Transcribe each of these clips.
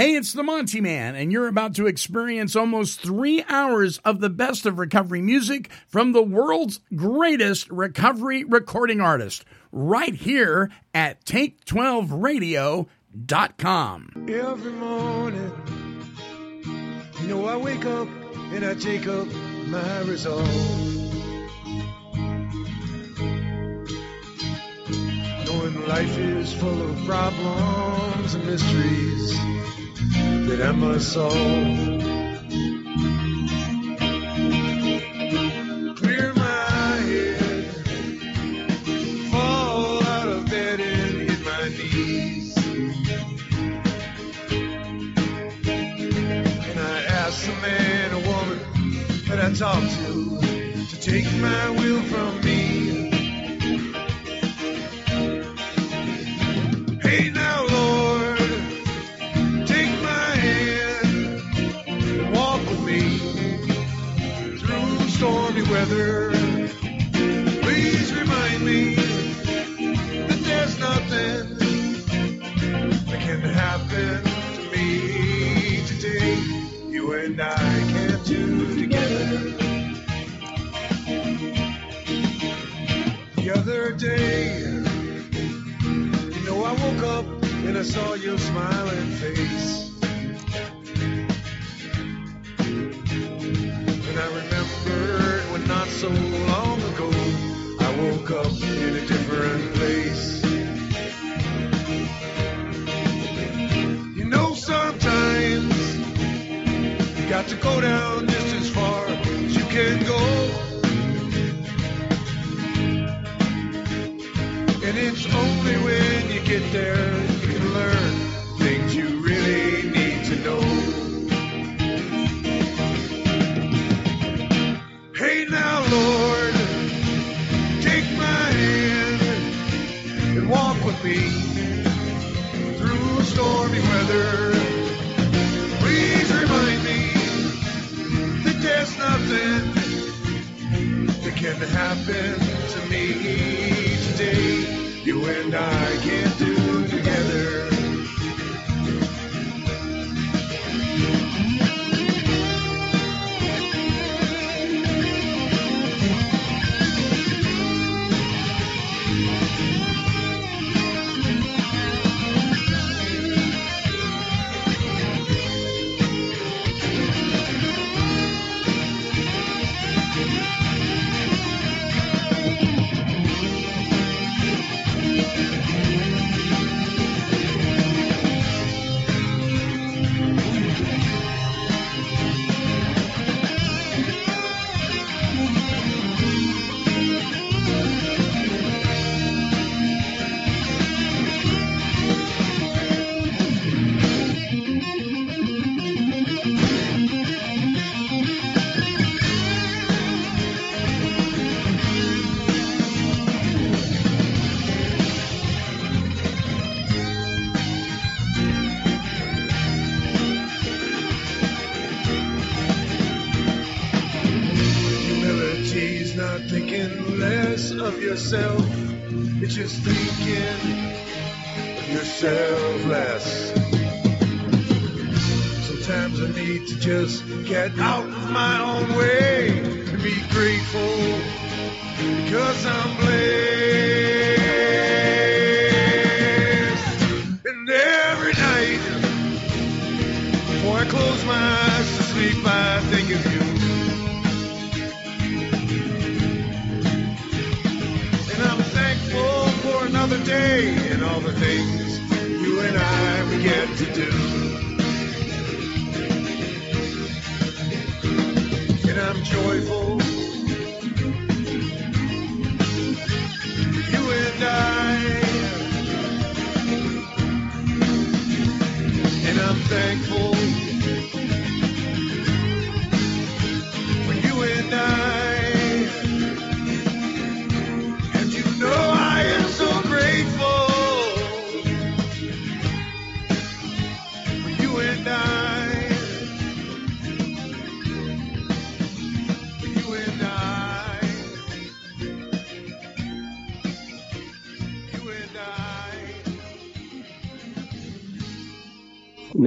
Hey, it's the Monty Man, and you're about to experience almost three hours of the best of recovery music from the world's greatest recovery recording artist, right here at Take12Radio.com. Every morning, you know, I wake up and I take up my resolve. Knowing life is full of problems and mysteries that must solve. Clear my head, fall out of bed and hit my knees. And I ask the man or woman that I talk to to take my will from me. Hey now, weather. Please remind me that there's nothing that can happen to me today. You and I can't do together. The other day, you know, I woke up and I saw your smiling face. And I remembered when not so long ago I woke up in a different place. You know, sometimes you got to go down just as far as you can go. And it's only when you get there you can learn things you really Lord, take my hand and walk with me through stormy weather. Please remind me that there's nothing that can happen to me today. You and I can't do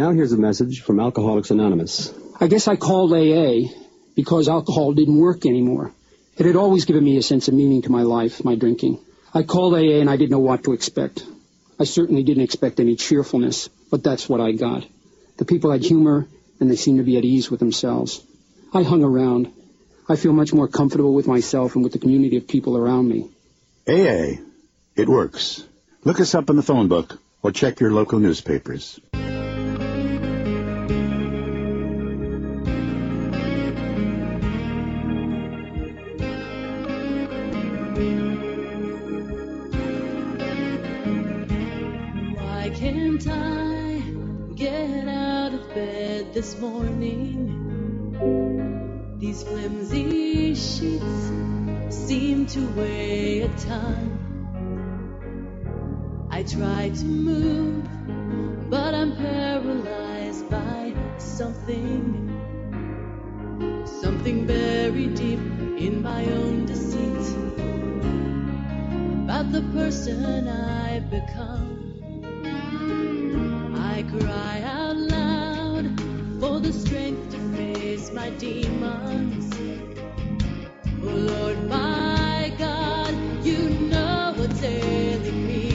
Now here's a message from Alcoholics Anonymous. I guess I called AA because alcohol didn't work anymore. It had always given me a sense of meaning to my life, my drinking. I called AA and I didn't know what to expect. I certainly didn't expect any cheerfulness, but that's what I got. The people had humor and they seemed to be at ease with themselves. I hung around. I feel much more comfortable with myself and with the community of people around me. AA. It works. Look us up in the phone book or check your local newspapers. Morning? These flimsy sheets seem to weigh a ton. I try to move, but I'm paralyzed by something. Something buried deep in my own deceit about the person I've become. I cry out the strength to face my demons. Oh Lord, my God, you know what's ailing me.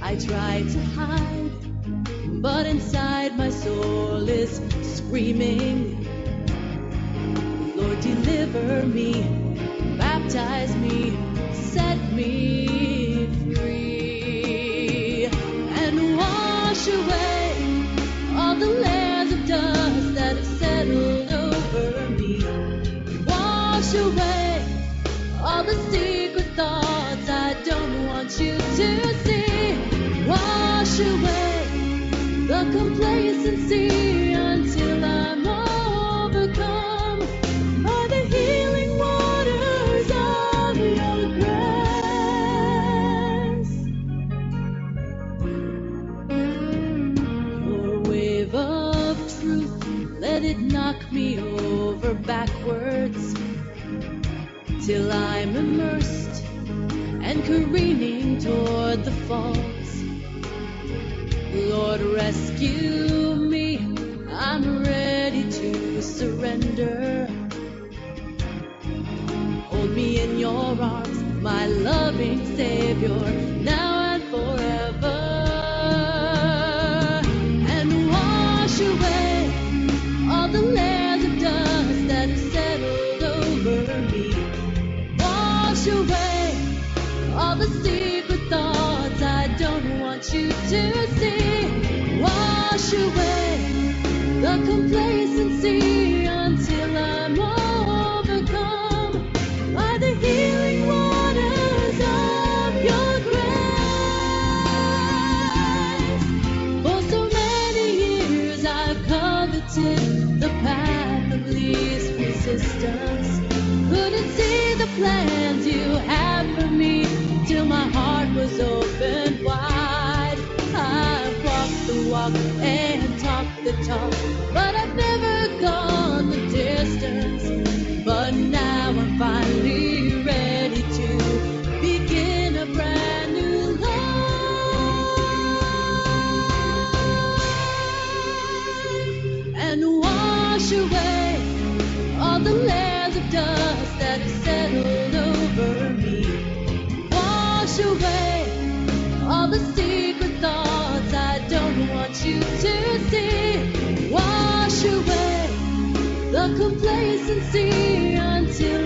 I try to hide, but inside my soul is screaming. Lord, deliver me, baptize me, set me thoughts I don't want you to see. Wash away the complacency until I'm overcome by the healing waters of your grace. Your wave of truth, let it knock me over backwards till I'm immersed careening toward the falls. Lord, rescue me. I'm ready to surrender. Hold me in your arms, my loving Savior, now and forever. Wash away the complacency the talk, but I've never gone the distance. But now I'm finally ready to begin a brand new life and wash away all the layers of dust that have settled over me. Wash away all the secret complacency until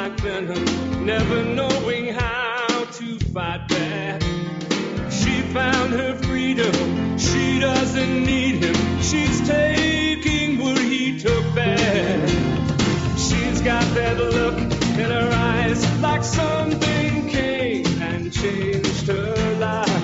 like venom, never knowing how to fight back. She found her freedom, she doesn't need him, she's taking what he took back. She's got that look in her eyes like something came and changed her life.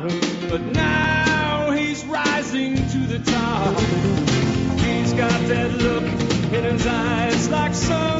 But now he's rising to the top. He's got that look in his eyes like something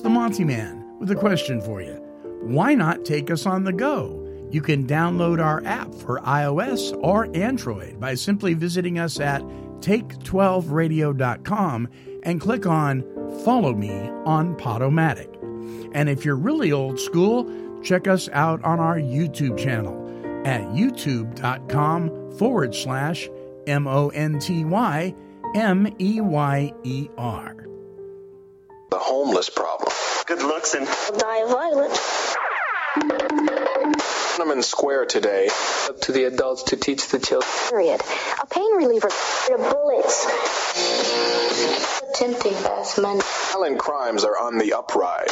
the Monty Man with a question for you. Why not take us on the go? You can download our app for iOS or Android by simply visiting us at take12radio.com and click on Follow Me on Podomatic. And if you're really old school, check us out on our YouTube channel at youtube.com forward slash M O N T Y M E Y E R. The homeless problem. Good looks and Die violent. Tiananmen Square today. Up to the adults to teach the children. Period. A pain reliever. The bullets. Tempting fast money. Violent crimes are on the uprise.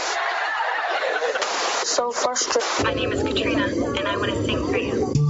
So frustrating. My name is Katrina, and I want to sing for you.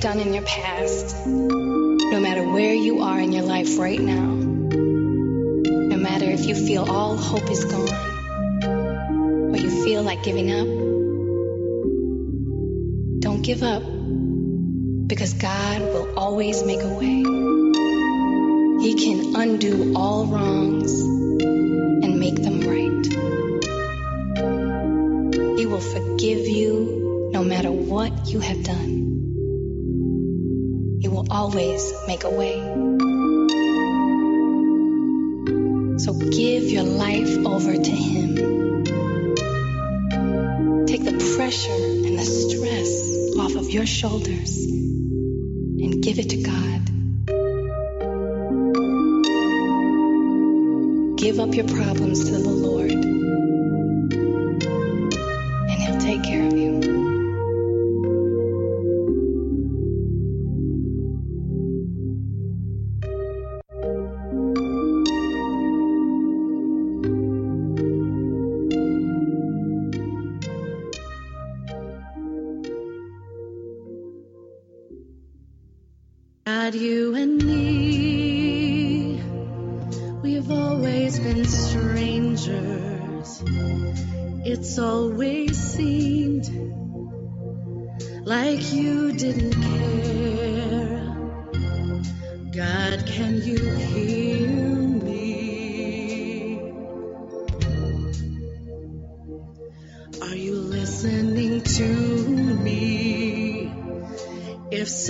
Done in your past, shoulders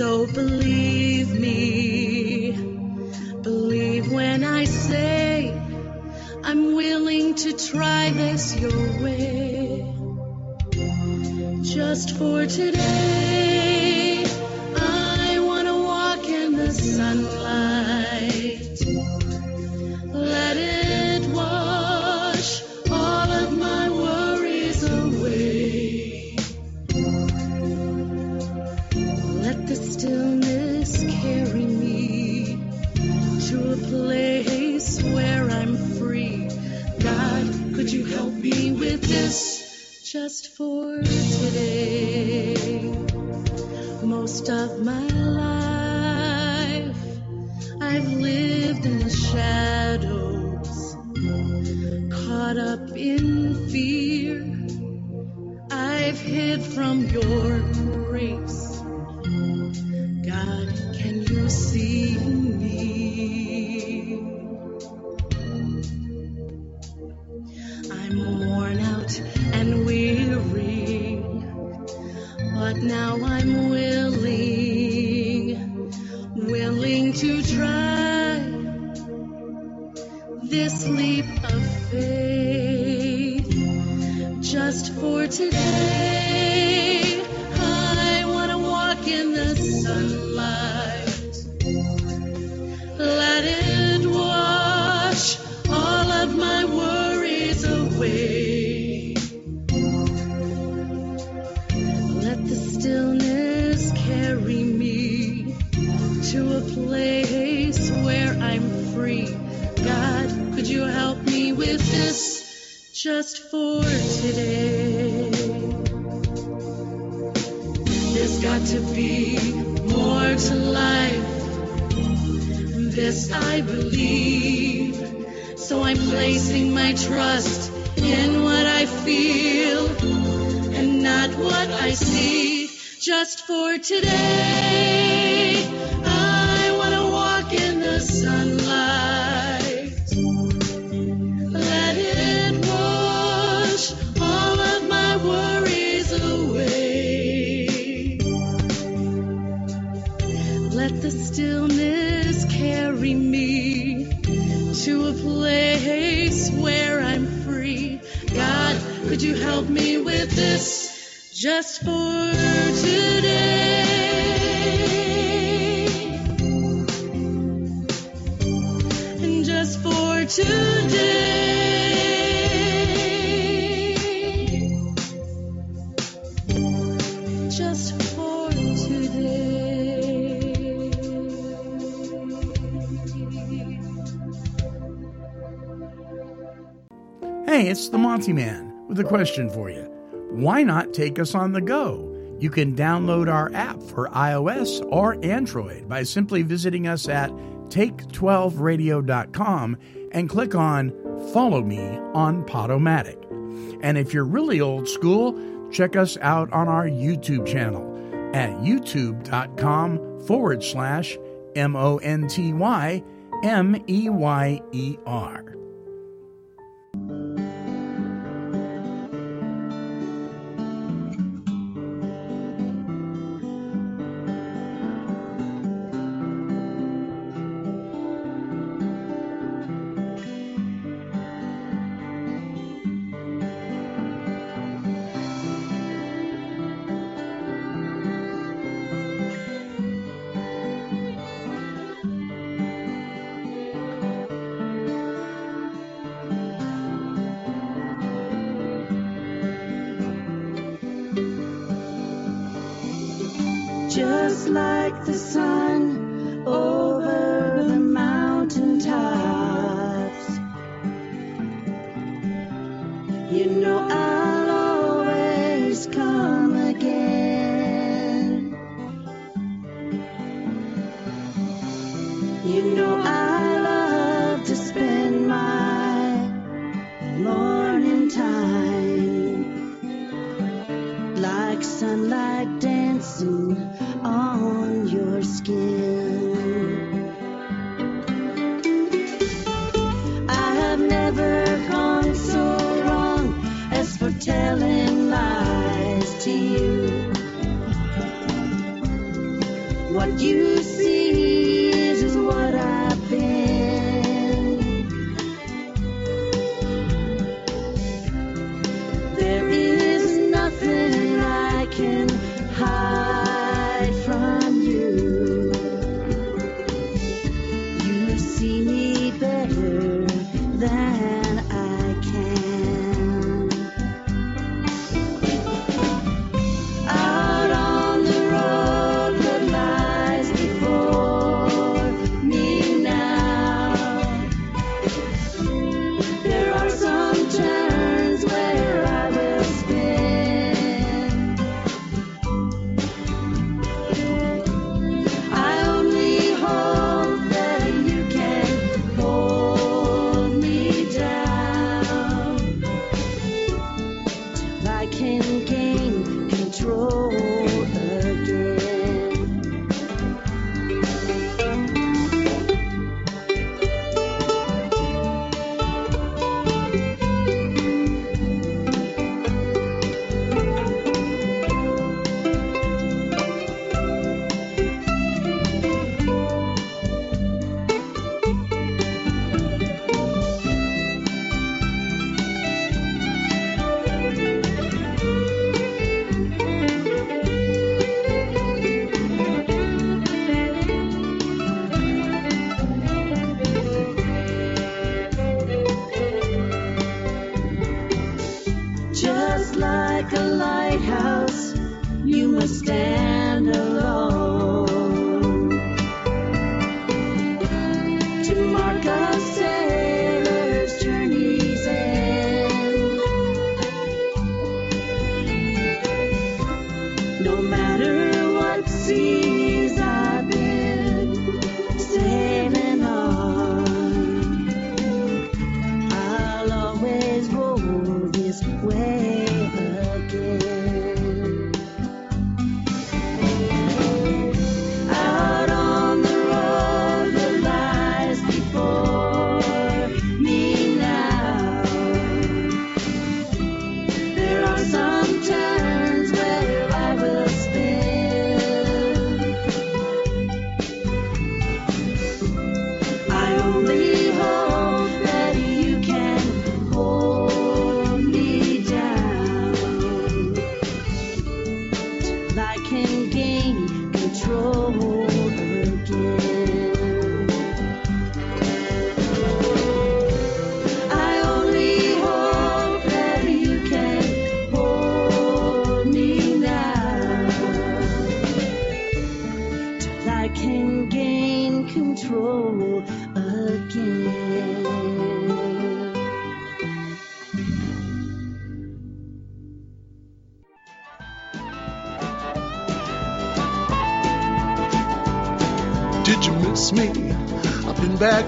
So believe me, believe when I say I'm willing to try this your way just for today. the question for you why not take us on the go? You can download our app for iOS or Android by simply visiting us at take12radio.com and click on Follow Me on Podomatic. And if you're really old school, check us out on our YouTube channel at youtube.com forward slash M O N T Y M E Y E R.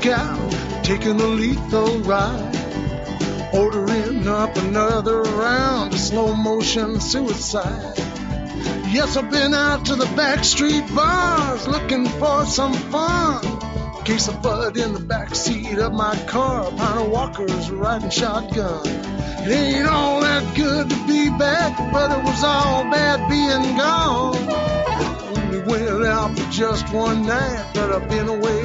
been back out, taking a lethal ride. Ordering up another round of slow motion suicide. Yes, I've been out to the backstreet bars looking for some fun. Case of bud in the backseat of my car, Pine Walker's riding shotgun. It ain't all that good to be back, but it was all bad being gone. Only went out for just one night, but I've been away.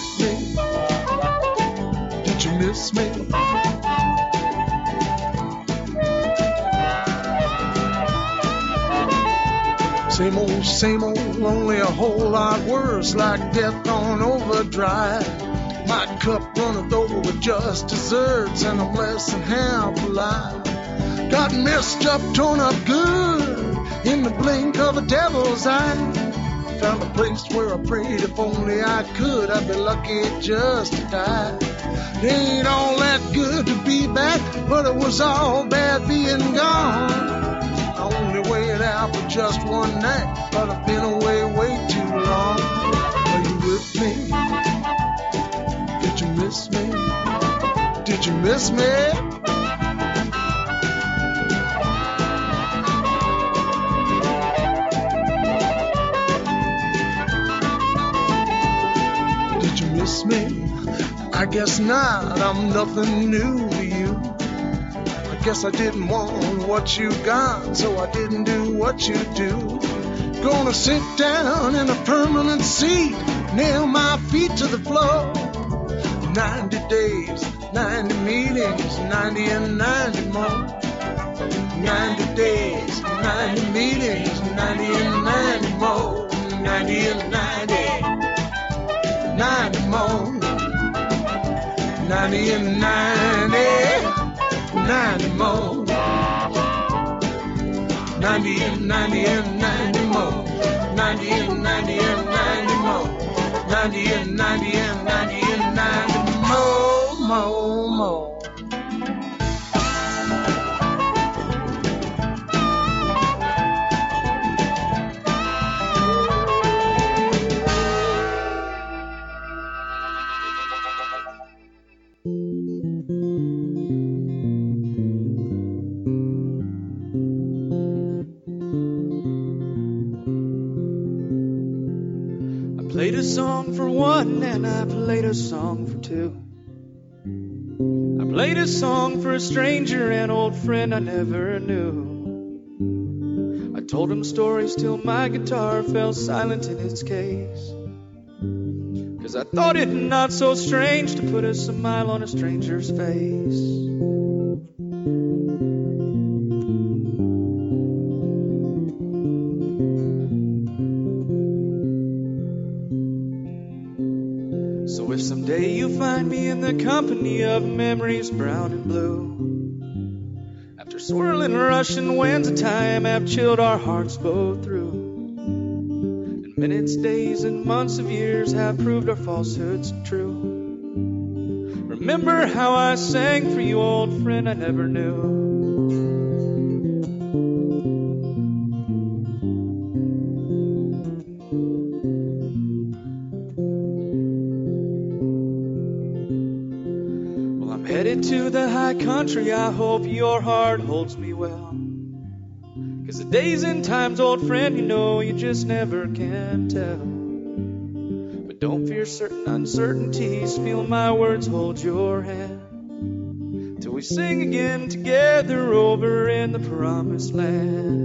With me? Did you miss me? Same old, same old, only a whole lot worse, like death on overdrive. My cup runneth over with just desserts, and I'm less than half alive. Got messed up, torn up good, in the blink of a devil's eye. Found a place where I prayed if only I could, I'd be lucky just to die. It ain't all that good to be back, but it was all bad being gone. I only waited out for just one night, but I've been away way too long. Are you with me? Did you miss me? Did you miss me? I guess not, I'm nothing new to you. I guess I didn't want what you got, so I didn't do what you do. Gonna sit down in a permanent seat, nail my feet to the floor. 90 days, 90 meetings, 90 and 90 more. 90 days, 90 meetings, 90 and 90 more. 90 and 90, 90 more. 90 and 90, 90 more. 90 and 90 and 90 more. 90 and 90 and 90 more. 90 and 90 and 90 and 90 more, more, played a song for one and I played a song for two. I played a song for a stranger, an old friend I never knew. I told him stories till my guitar fell silent in its case. Cause I thought it not so strange to put a smile on a stranger's face. Company of memories brown and blue, after swirling rushing winds of time have chilled our hearts both through, and minutes, days, and months of years have proved our falsehoods true. Remember how I sang for you, old friend I never knew. High country. I hope your heart holds me well. Cause the days and times, old friend, you know you just never can tell. But don't fear certain uncertainties. Feel my words, hold your hand. Till we sing again together over in the promised land.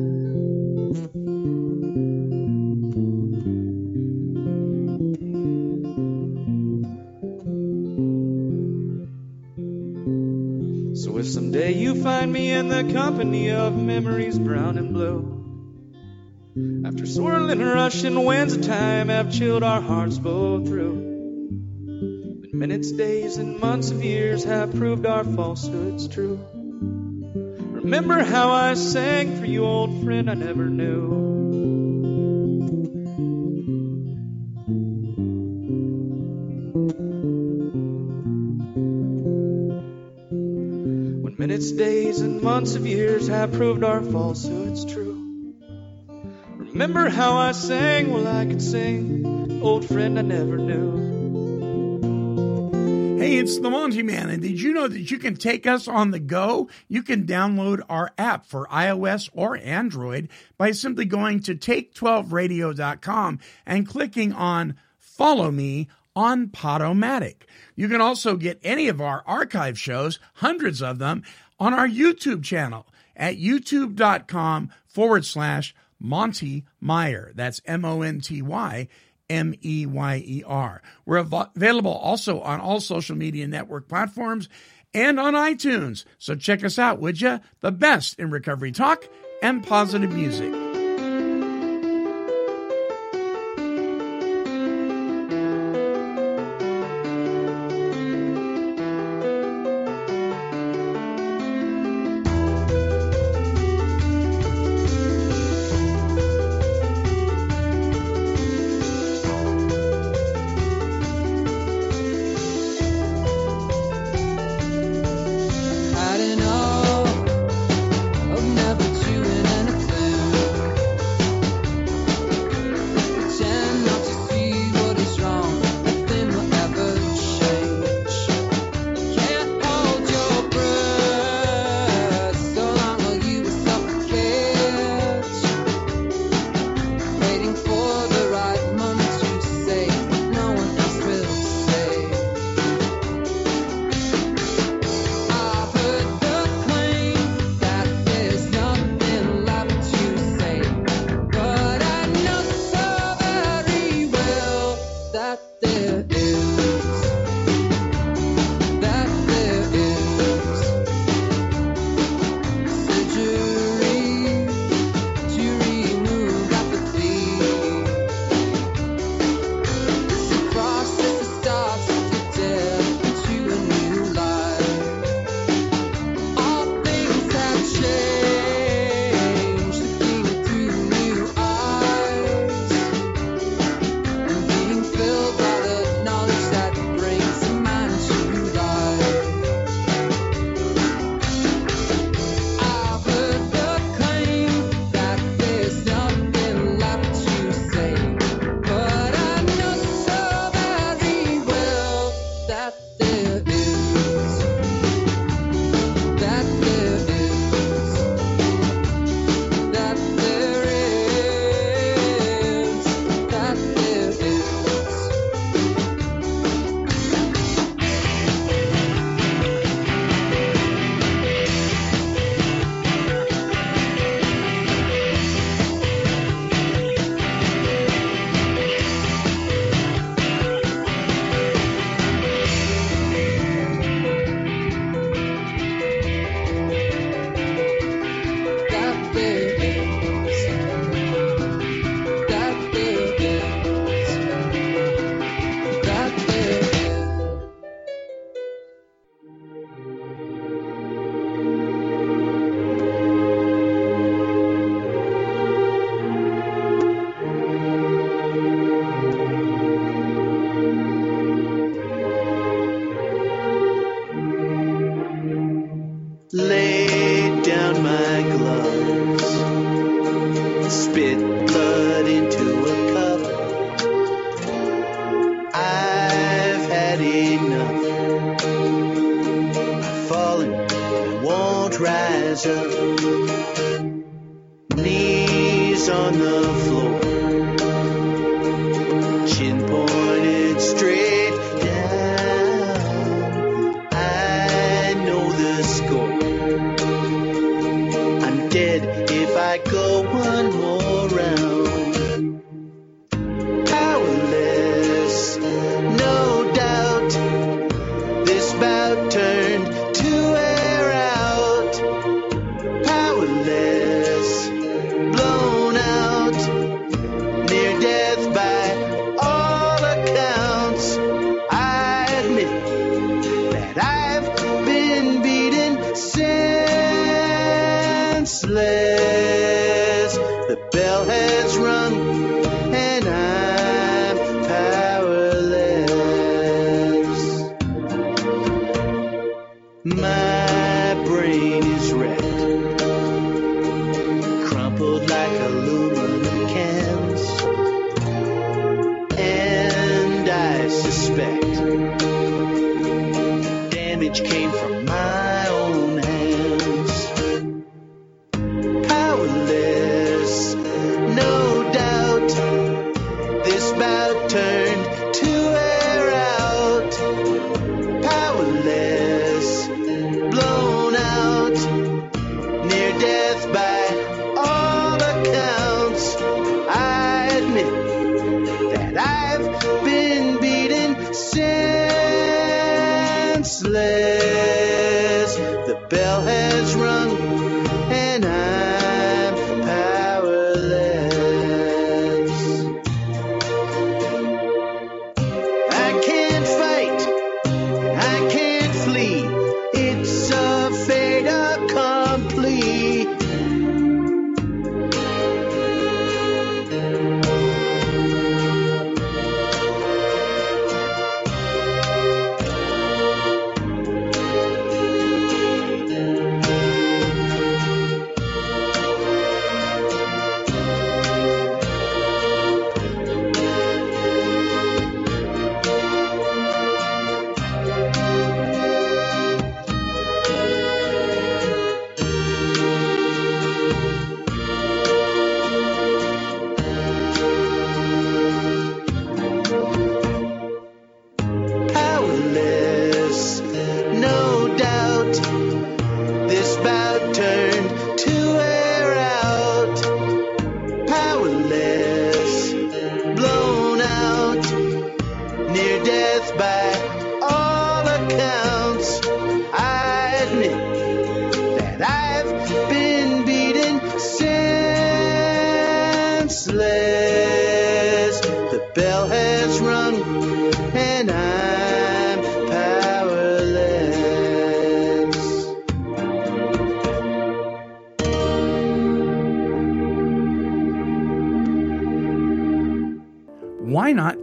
Me in the company of memories brown and blue, after swirling rushing winds of time have chilled our hearts both through, and minutes, days, and months of years have proved our falsehoods true. Remember how I sang for you, old friend I never knew. Months of years have proved our falsehoods true. Remember how I sang? Well, I could sing, old friend I never knew. Hey, it's the Monty Man, and did you know that you can take us on the go? You can download our app for iOS or Android by simply going to take12radio.com and clicking on Follow Me on Podomatic. You can also get any of our archive shows, hundreds of them, on our YouTube channel at youtube.com forward slash Monty Meyer. That's M O N T Y M E Y E R. We're av- available also on all social media network platforms and on iTunes. So check us out, would you? The best in recovery talk and positive music.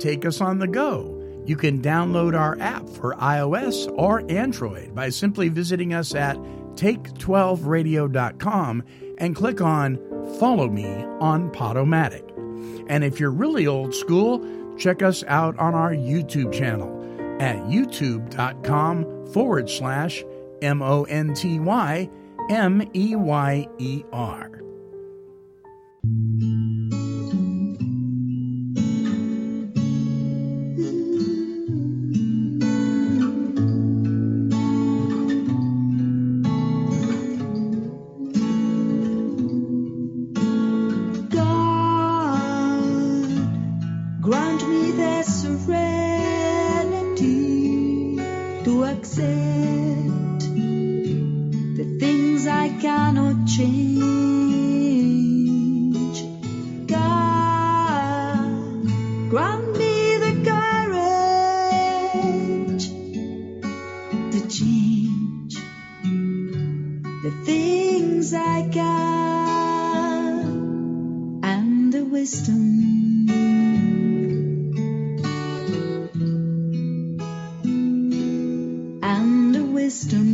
take us on the go. You can download our app for iOS or Android by simply visiting us at take12radio.com and click on Follow Me on Podomatic. And if you're really old school, check us out on our YouTube channel at youtube.com forward slash M O N T Y M E Y E R. system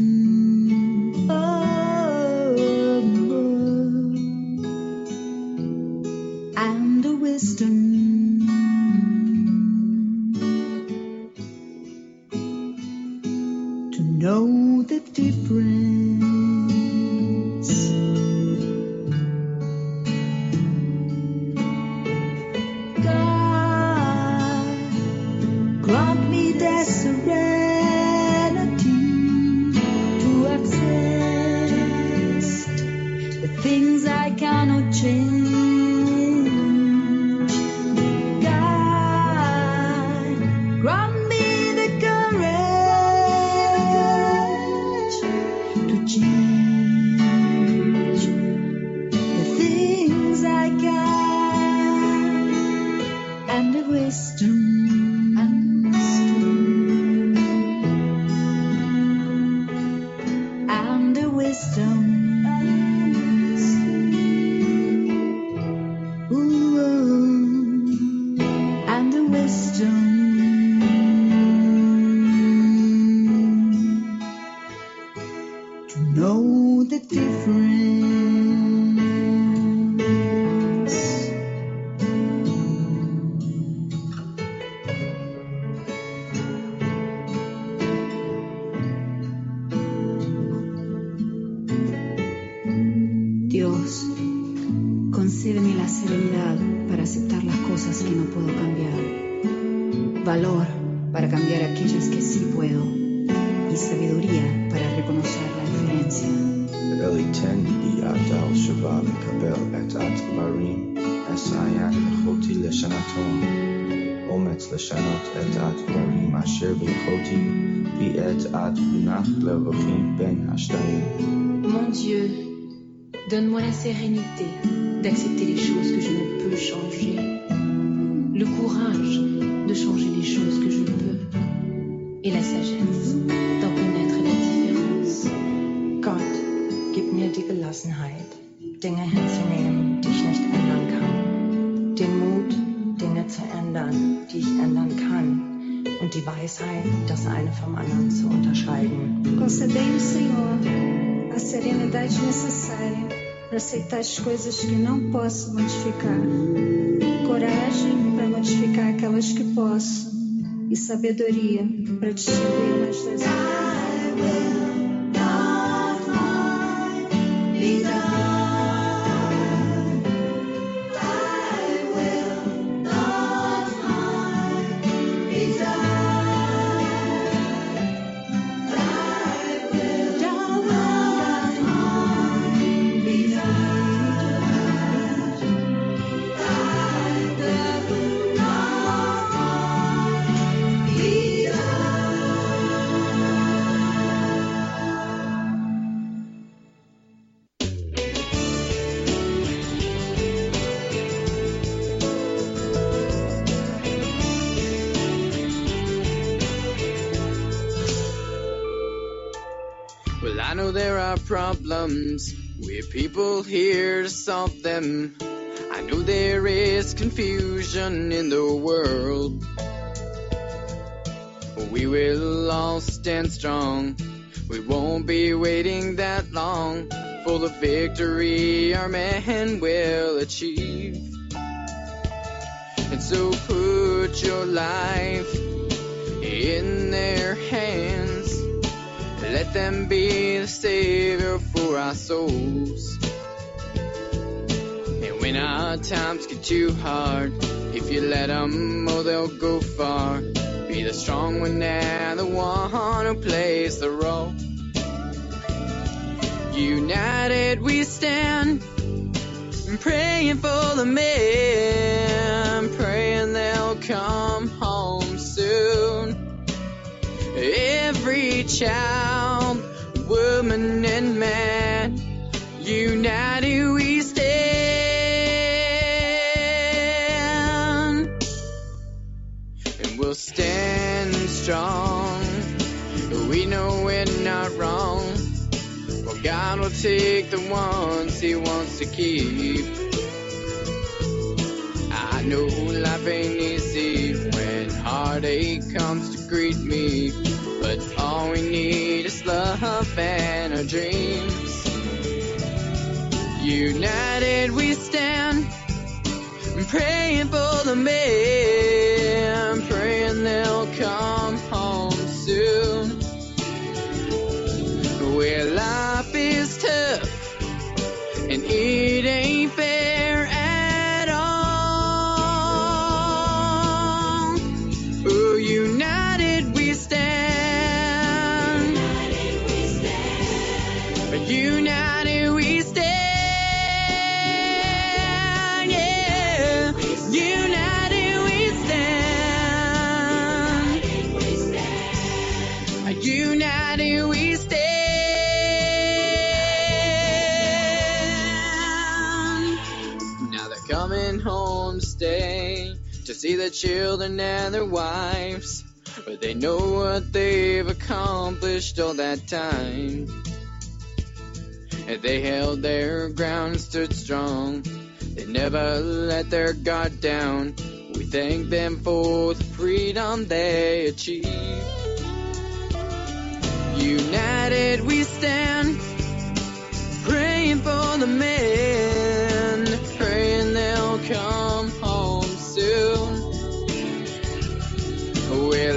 aceitar as coisas que não posso modificar, coragem para modificar aquelas que posso. E sabedoria para distingui-las das Well, problems. We're people here to solve them. I know there is confusion in the world. We will all stand strong. We won't be waiting that long for the victory our men will achieve. And so put your life in their hands. Let them be the savior for our souls. And when our times get too hard, if you let them, oh, they'll go far. Be the strong one and the one who plays the role. United we stand, praying for the men, praying they'll come home. Every child, woman, and man, united we stand. And we'll stand strong. We know we're not wrong. Well, God will take the ones He wants to keep. I know life ain't easy when heartache comes to greet me. But all we need is love and our dreams. United we stand, praying for the men, praying they'll come home soon. Where life is tough and it ain't fair children and their wives, but they know what they've accomplished all that time. They held their ground, and stood strong. They never let their guard down. We thank them for the freedom they achieved. United we stand, praying for the men, praying they'll come.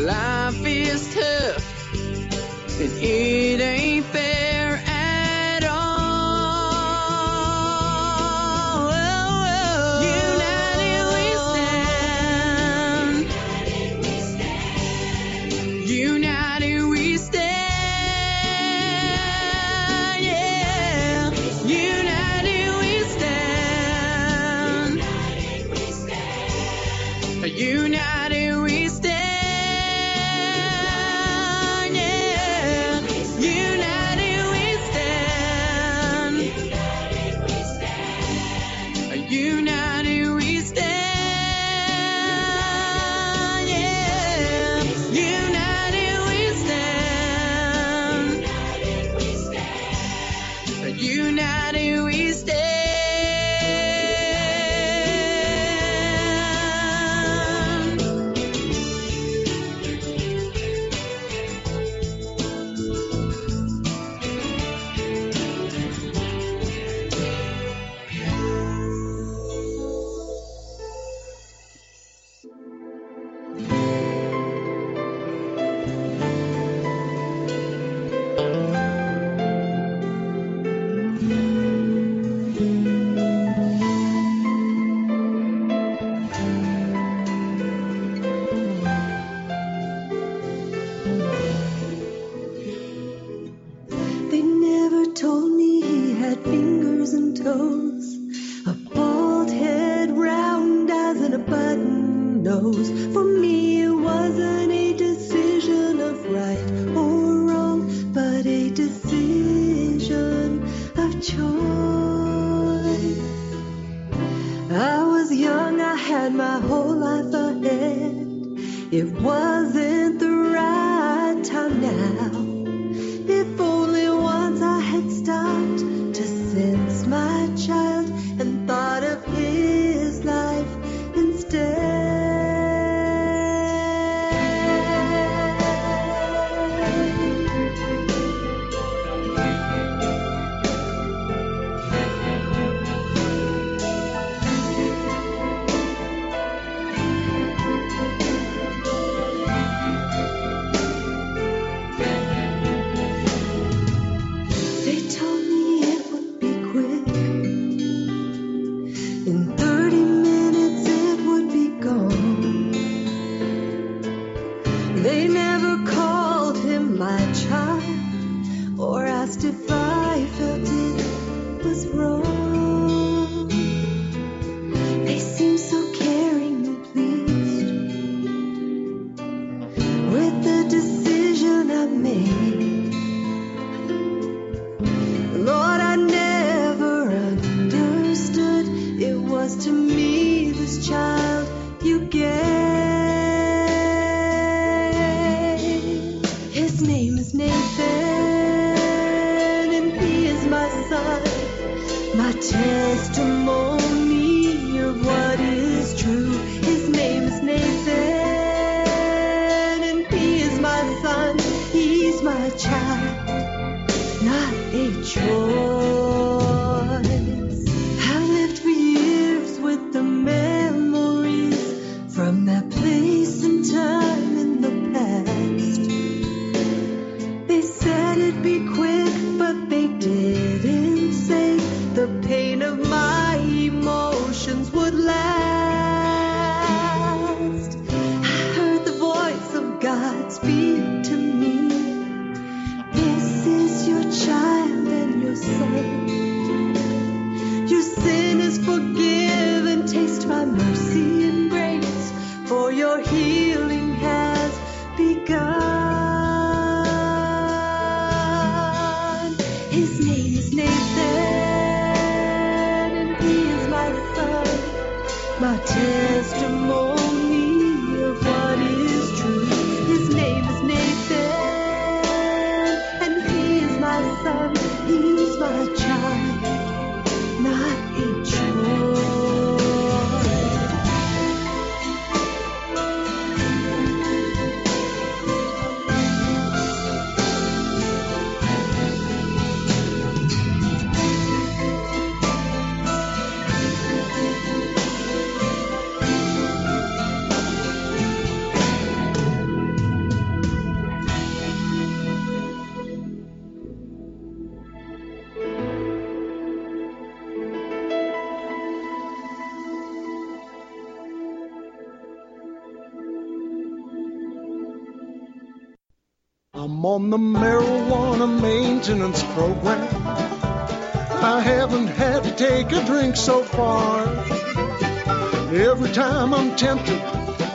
life is tough and it ain't fair. My testimony the marijuana maintenance program. I haven't had to take a drink so far. Every time I'm tempted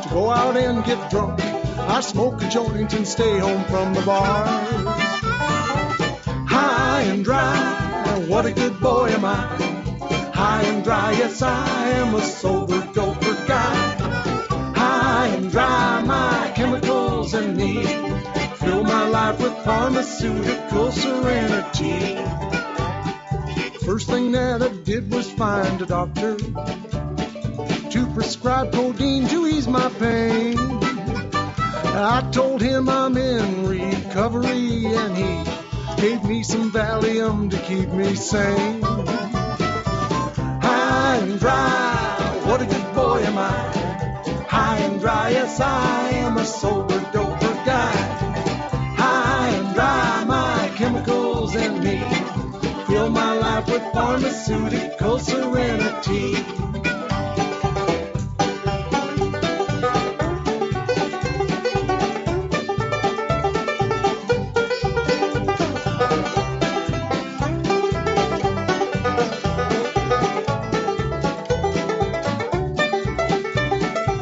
to go out and get drunk, I smoke a joint and stay home from the bars. High and dry, what a good boy am I. High and dry, yes, I am a sober doper guy. High and dry, my chemicals and me fill my life with pharmaceutical serenity. First thing that I did was find a doctor to prescribe codeine to ease my pain. I told him I'm in recovery and he gave me some Valium to keep me sane. High and dry, what a good boy am I. High and dry, yes, I am a sober doper life with pharmaceutical serenity.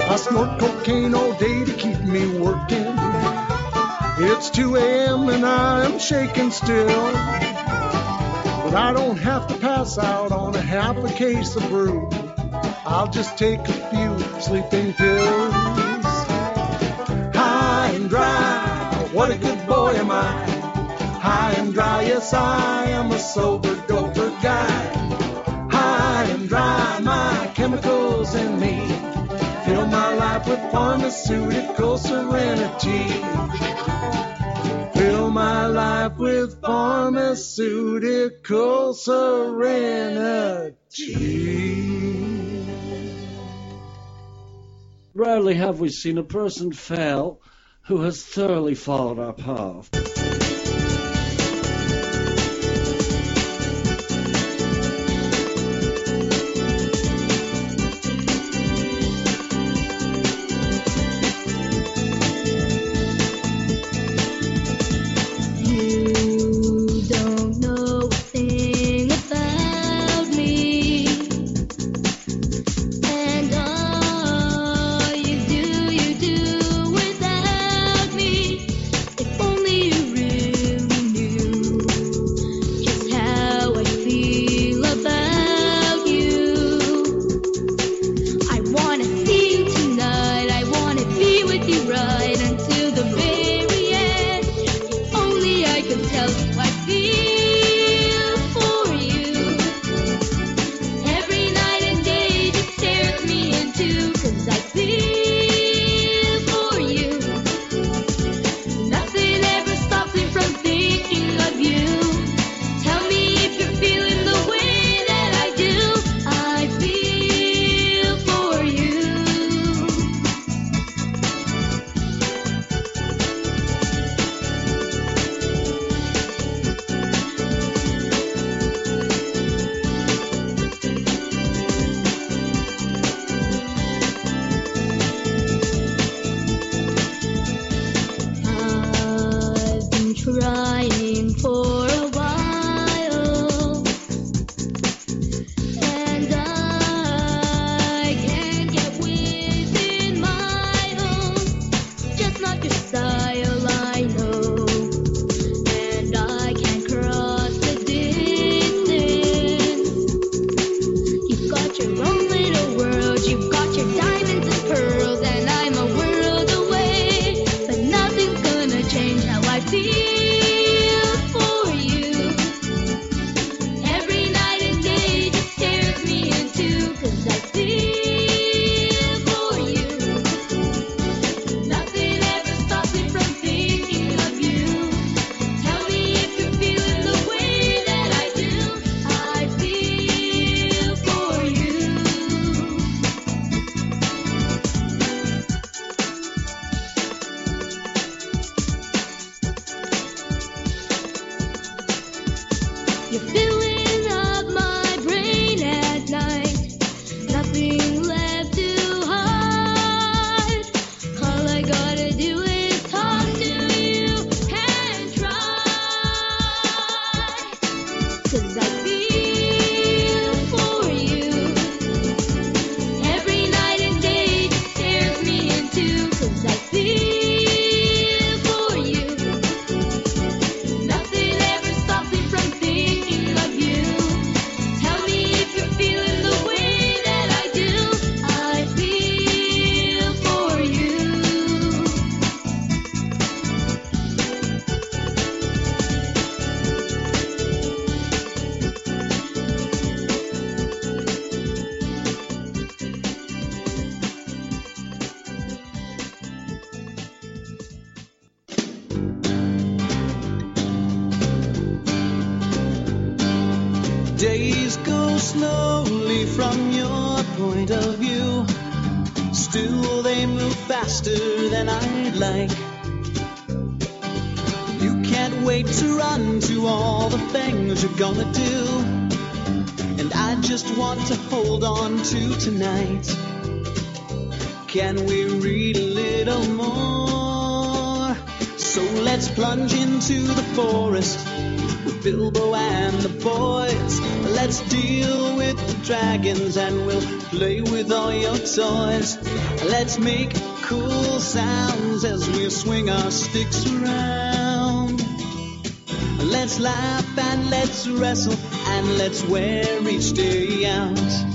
I snort cocaine all day to keep me working. It's 2 a.m. and I am shaking still. I don't have to pass out on a half a case of brew. I'll just take a few sleeping pills. High and dry, what a good boy am I. High and dry, yes, I am a sober doper guy. High and dry, my chemicals in me fill my life with pharmaceutical serenity. My life with pharmaceutical serenity. Rarely have we seen a person fail who has thoroughly followed our path. Into the forest with Bilbo and the boys. Let's deal with the dragons and we'll play with all your toys. Let's make cool sounds as we swing our sticks around. Let's laugh and let's wrestle and let's wear each day out.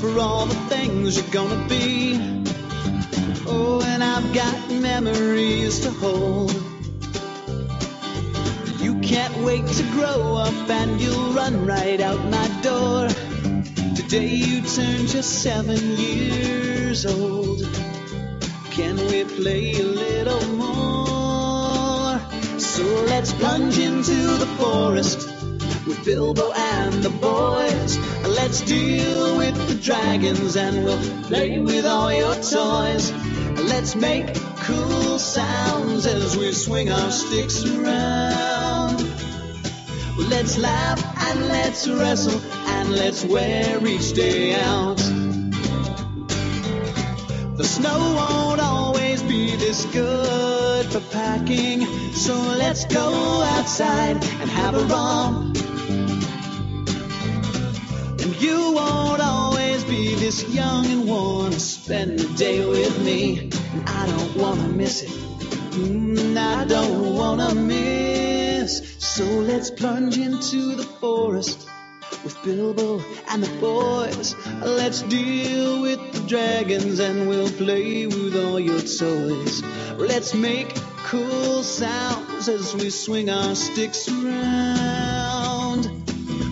For all the things you're gonna be. Oh, and I've got memories to hold. You can't wait to grow up and you'll run right out my door. Today you turn just seven years old. Can we play a little more? So let's plunge into the forest with Bilbo and the boys. Let's deal with the dragons and we'll play with all your toys. Let's make cool sounds as we swing our sticks around. Let's laugh and let's wrestle and let's wear each day out. The snow won't always be this good for packing, so let's go outside and have a romp. Young and want to spend the day with me. And I don't wanna miss it. Mm, I don't wanna miss. So let's plunge into the forest with Bilbo and the boys. Let's deal with the dragons and we'll play with all your toys. Let's make cool sounds as we swing our sticks around.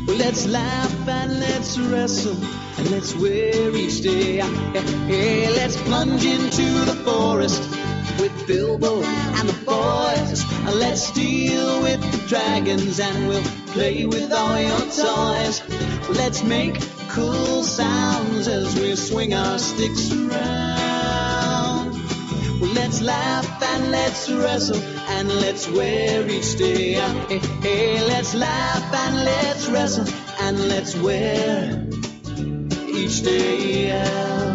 Let's laugh and let's wrestle and let's wear each day. Hey, let's plunge into the forest with Bilbo and the boys. Let's deal with the dragons and we'll play with all your toys. Let's make cool sounds as we swing our sticks around. Let's laugh and let's wrestle and let's wear each day. Hey, hey, let's laugh and let's wrestle and let's wear each day out.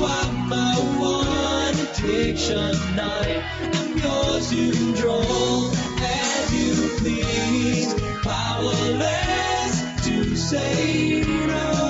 You are my one addiction. I am yours to control as you please. Powerless to say no.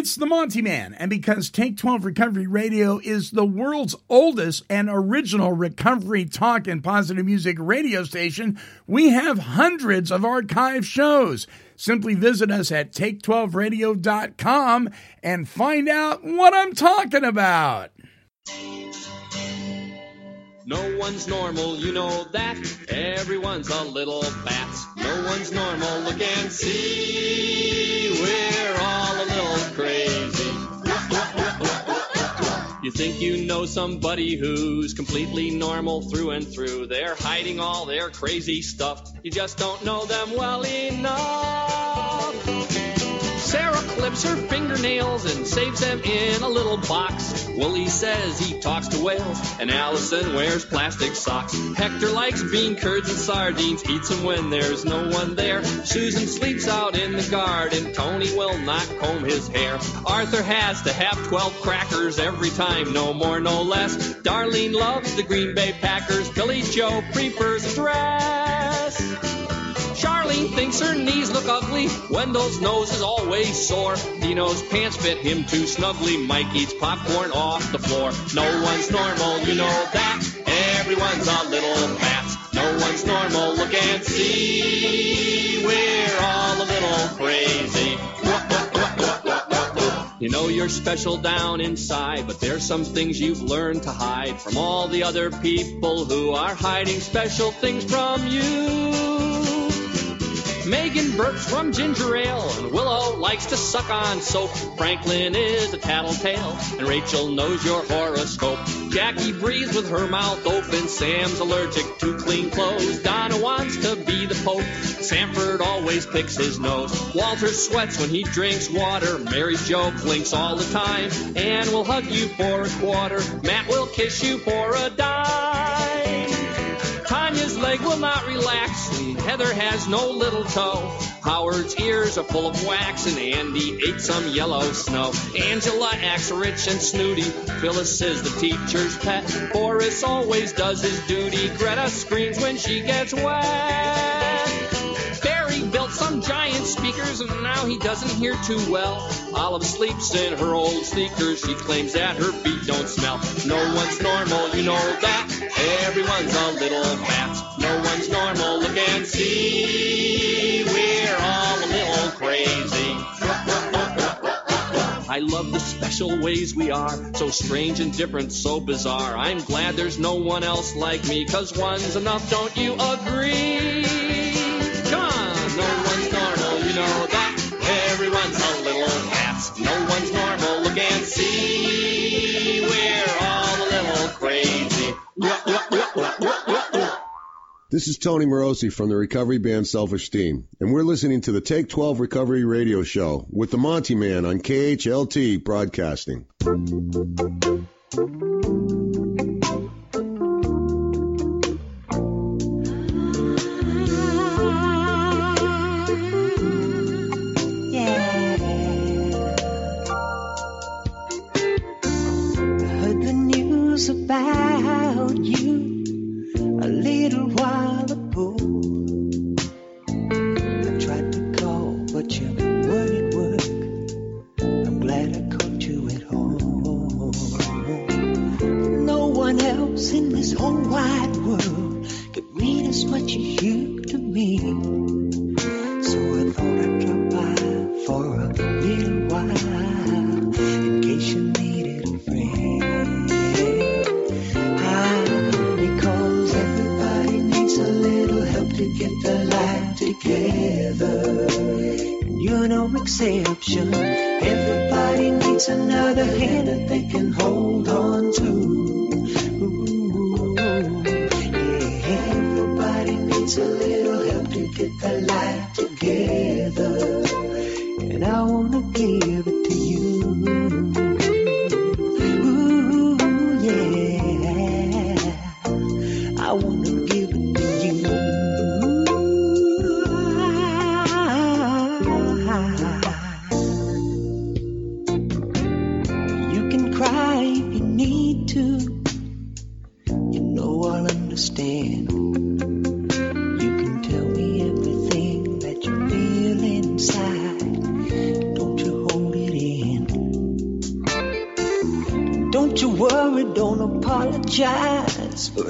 it's the Monty Man, and because Take 12 Recovery Radio is the world's oldest and original recovery talk and positive music radio station, we have hundreds of archive shows. Simply visit us at take12radio.com and find out what I'm talking about. No one's normal, you know that. Everyone's a little bat. No one's normal, look and see. We're all a little crazy. You think you know somebody who's completely normal through and through. They're hiding all their crazy stuff. You just don't know them well enough. Sarah clips her fingernails and saves them in a little box. Willie says he talks to whales, and Allison wears plastic socks. Hector likes bean curds and sardines, eats them when there's no one there. Susan sleeps out in the garden, Tony will not comb his hair. Arthur has to have 12 crackers every time, no more, no less. Darlene loves the Green Bay Packers, Billy Joe prefers a dress. Charlene thinks her knees look ugly. Wendell's nose is always sore. Dino's pants fit him too snugly. Mike eats popcorn off the floor. No one's normal, you know that. Everyone's a little bat. No one's normal, look and see. We're all a little crazy. You know you're special down inside, but there's some things you've learned to hide from all the other people who are hiding special things from you. Megan burps from ginger ale, and Willow likes to suck on soap. Franklin is a tattletale, and Rachel knows your horoscope. Jackie breathes with her mouth open. Sam's allergic to clean clothes. Donna wants to be the Pope. Sanford always picks his nose. Walter sweats when he drinks water. Mary Jo blinks all the time. Ann will hug you for a quarter. Matt will kiss you for a dime. Tanya's leg will not relax, and Heather has no little toe. Howard's ears are full of wax, and Andy ate some yellow snow. Angela acts rich and snooty. Phyllis is the teacher's pet. Boris always does his duty. Greta screams when she gets wet. Some on giant speakers, and now he doesn't hear too well. Olive sleeps in her old sneakers. She claims that her feet don't smell. No one's normal, you know that. Everyone's a little fat. No one's normal. Look and see, we're all a little crazy. I love the special ways we are, so strange and different, so bizarre. I'm glad there's no one else like me, cause one's enough, don't you agree? This is Tony Morosi from the recovery band Self Esteem, and we're listening to the Take 12 Recovery Radio Show with the Monty Man on KHLT Broadcasting. news about you a little while ago. I tried to call, but you wouldn't work. I'm glad I caught you at home. No one else in this whole wide world could mean as much as you to me. no exception. Everybody needs another hand that they can hold on to. Ooh, yeah, everybody needs a little help to get their life together. And I wanna give it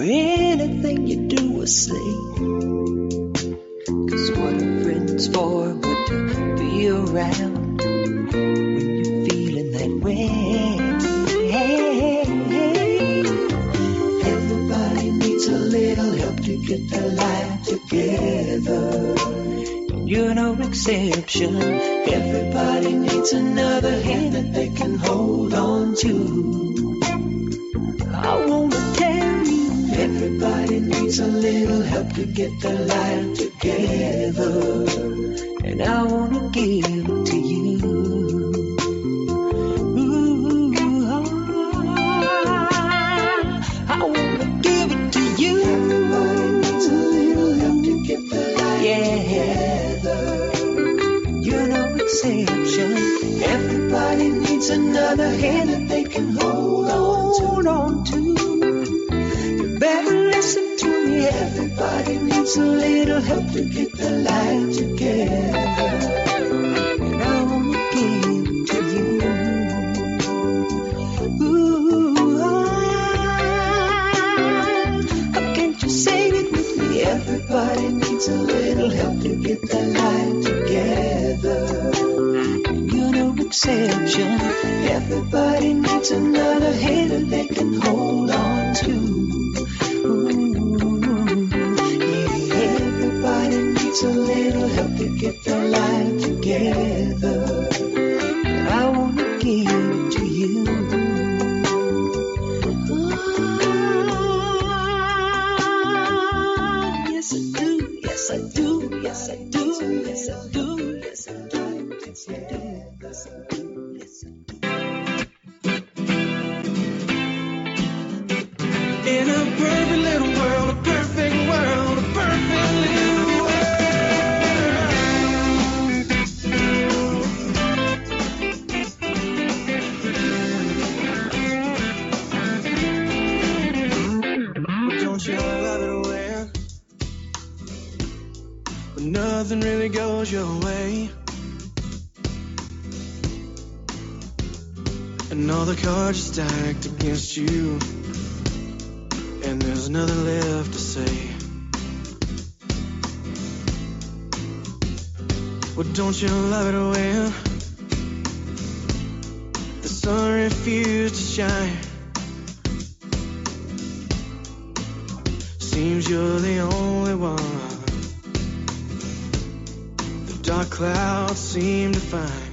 for anything you do or say. Cause what a friend's for, but to be around when you're feeling that way. Everybody needs a little help to get their life together. You're no exception. Everybody needs another hand Seems you're the only one. The dark clouds seem to find.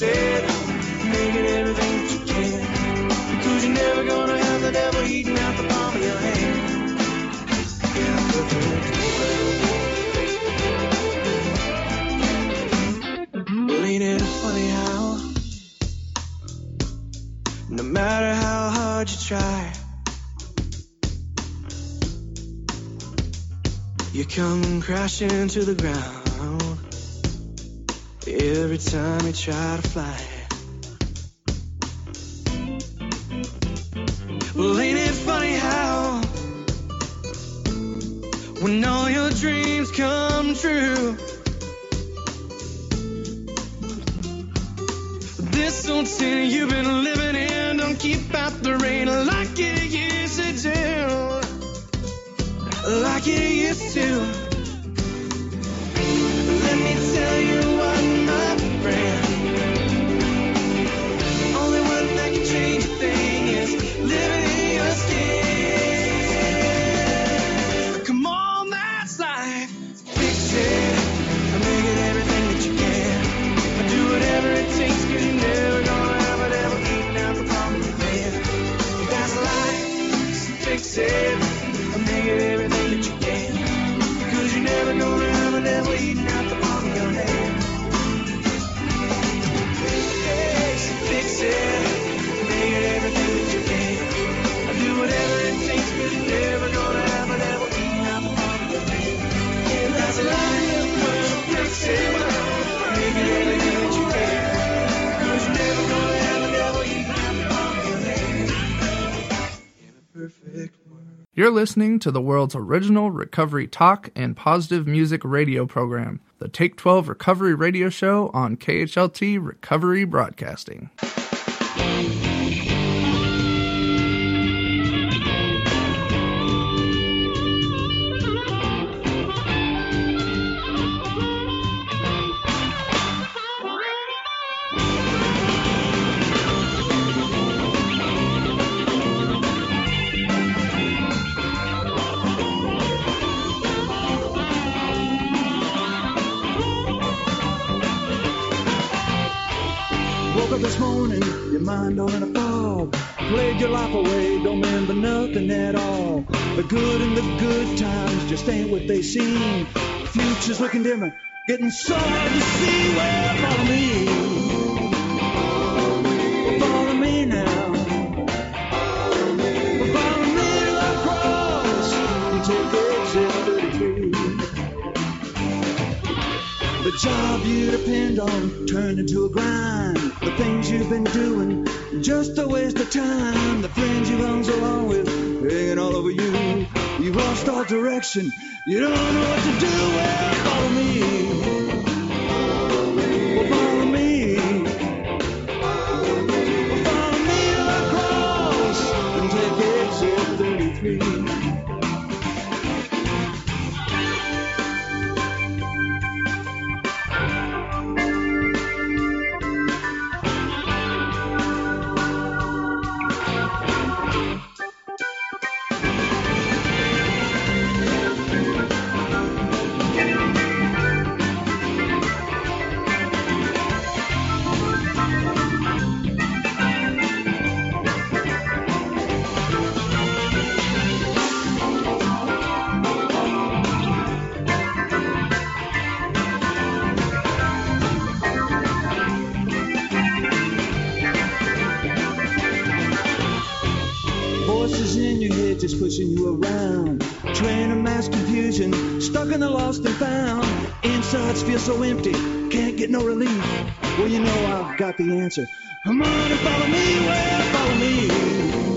So oh, fix it. Everything that you can. Because you're never gonna have the devil eating out the palm of your hand. Well, ain't it funny how no matter how hard you try, you come crashing to the ground every time you try to fly. Well, ain't it funny how when all your dreams come true? This old city you've been living in don't keep out the rain like it used to do. Like it used to. You're listening to the world's original recovery talk and positive music radio program, the Take 12 Recovery Radio Show on KHLT Recovery Broadcasting. Woke up this morning, your mind all in a fog. Played your life away, don't remember nothing at all. The good and the good times just ain't what they seem. The Future's looking dimmer, getting so hard to see. Well, follow me. Follow The job you depend on turned into a grind. The things you've been doing, just a waste of time. The friends you've hung so long with, hanging all over you. You've lost all direction, you don't know what to do. Well, follow me. Just pushing you around. Train of mass confusion, stuck in the lost and found. Insides feel so empty, can't get no relief. Well, you know I've got the answer. Come on and follow me, well, follow me.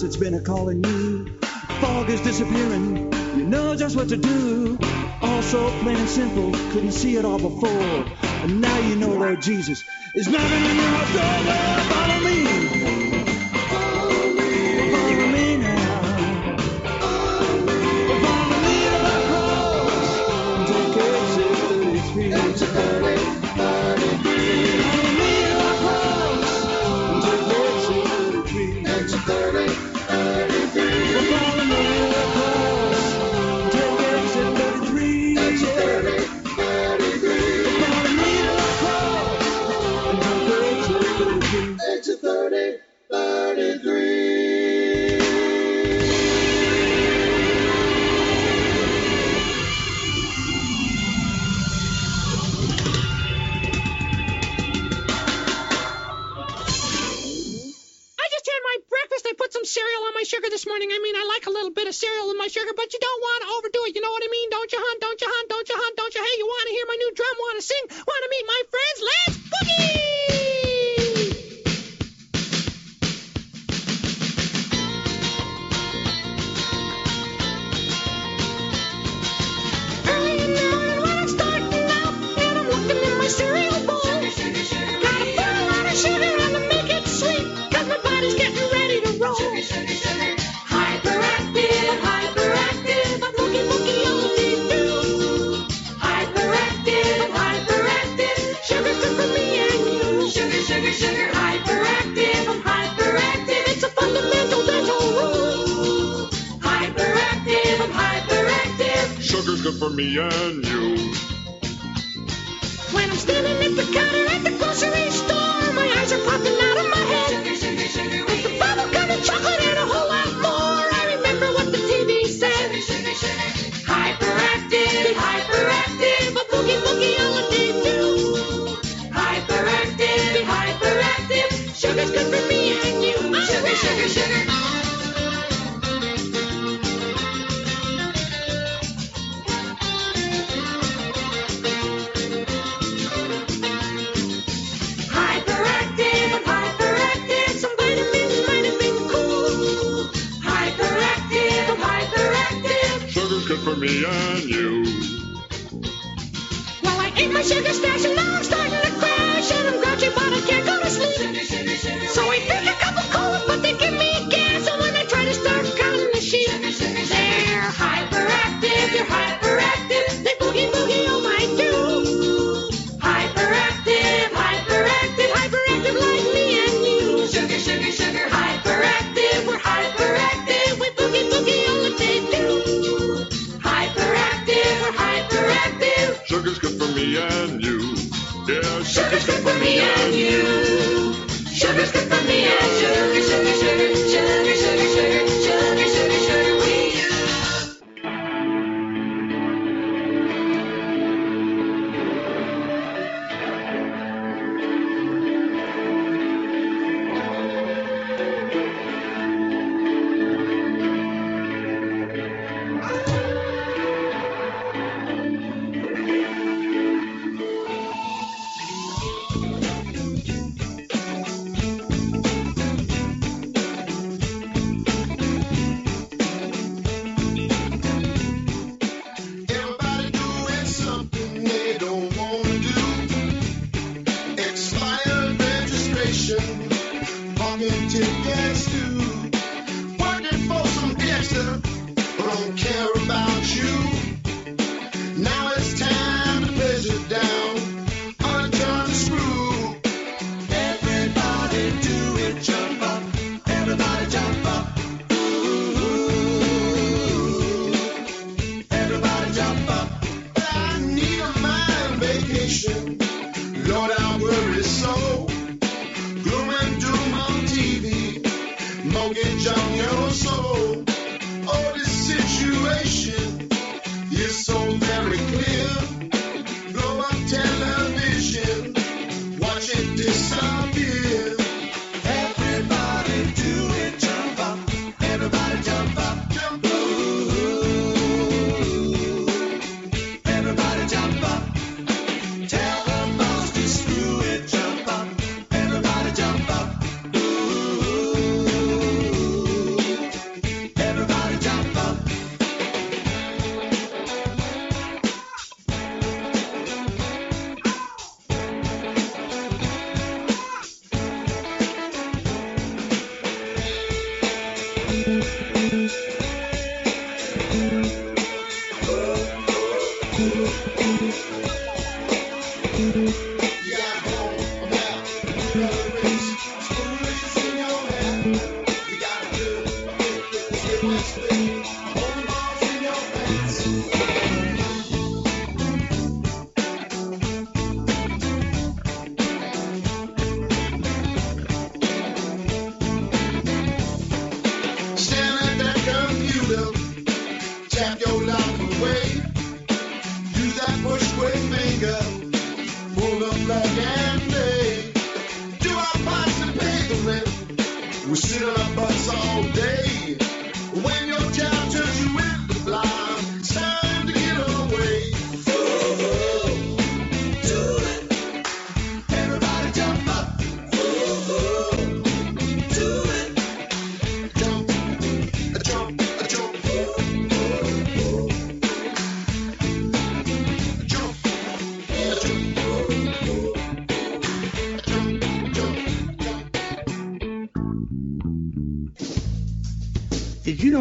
it's been a calling you. Fog is disappearing, you know just what to do. All so plain and simple, couldn't see it all before. And now you know, Lord Jesus, is knocking on your door. Follow me.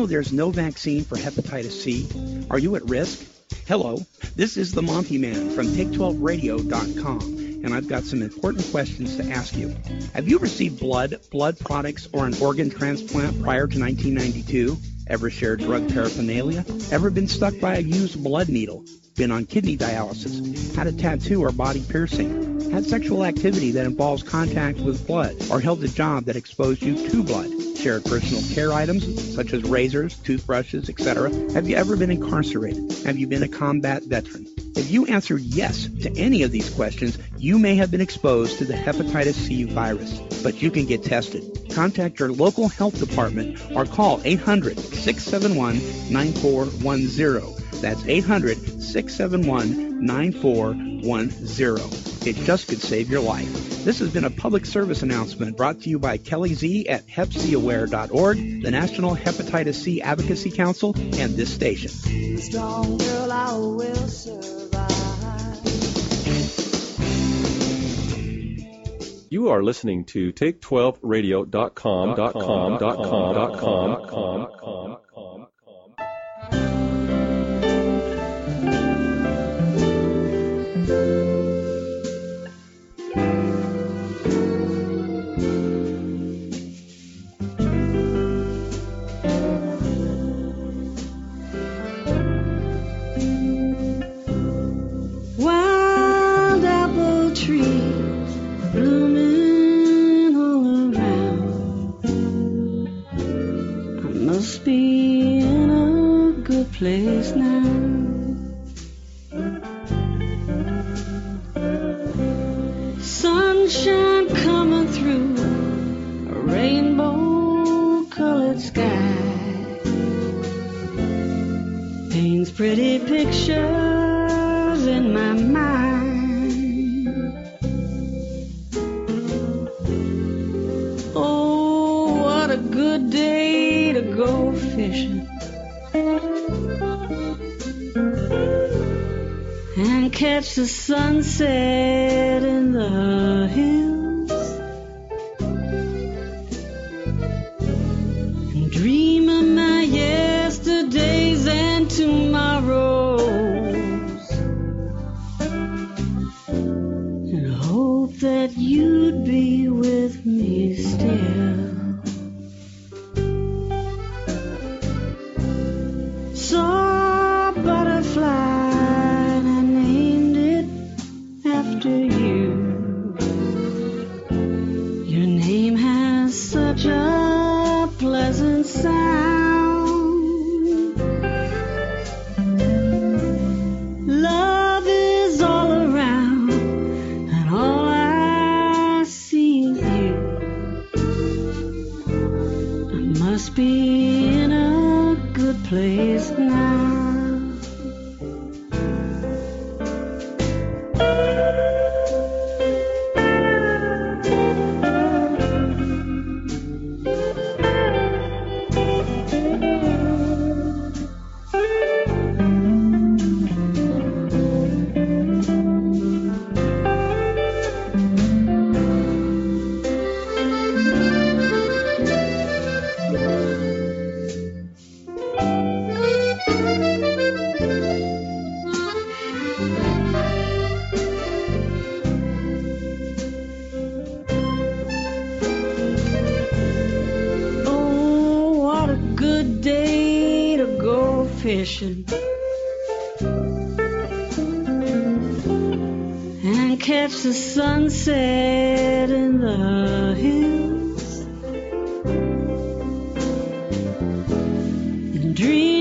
Know there's no vaccine for hepatitis C? Are you at risk? Hello, this is the Monty Man from Take12Radio.com, and I've got some important questions to ask you. Have you received blood, blood products, or an organ transplant prior to 1992? Ever shared drug paraphernalia? Ever been stuck by a used blood needle? Been on kidney dialysis? Had a tattoo or body piercing? Had sexual activity that involves contact with blood? Or held a job that exposed you to blood? Shared personal care items such as razors, toothbrushes, etc. Have you ever been incarcerated? Have you been a combat veteran? If you answered yes to any of these questions, you may have been exposed to the hepatitis C virus, but you can get tested. Contact your local health department or call 800-671-9410. That's 800-671-9410. It just could save your life. This has been a public service announcement brought to you by Kelly Z at hepcaware.org, the National Hepatitis C Advocacy Council, and this station. You are listening to Take12Radio.com. be in a good place now. Sunshine coming through a rainbow colored sky. Paints pretty pictures catch the sunset in the hills. fishing and catch the sunset in the hills. And dream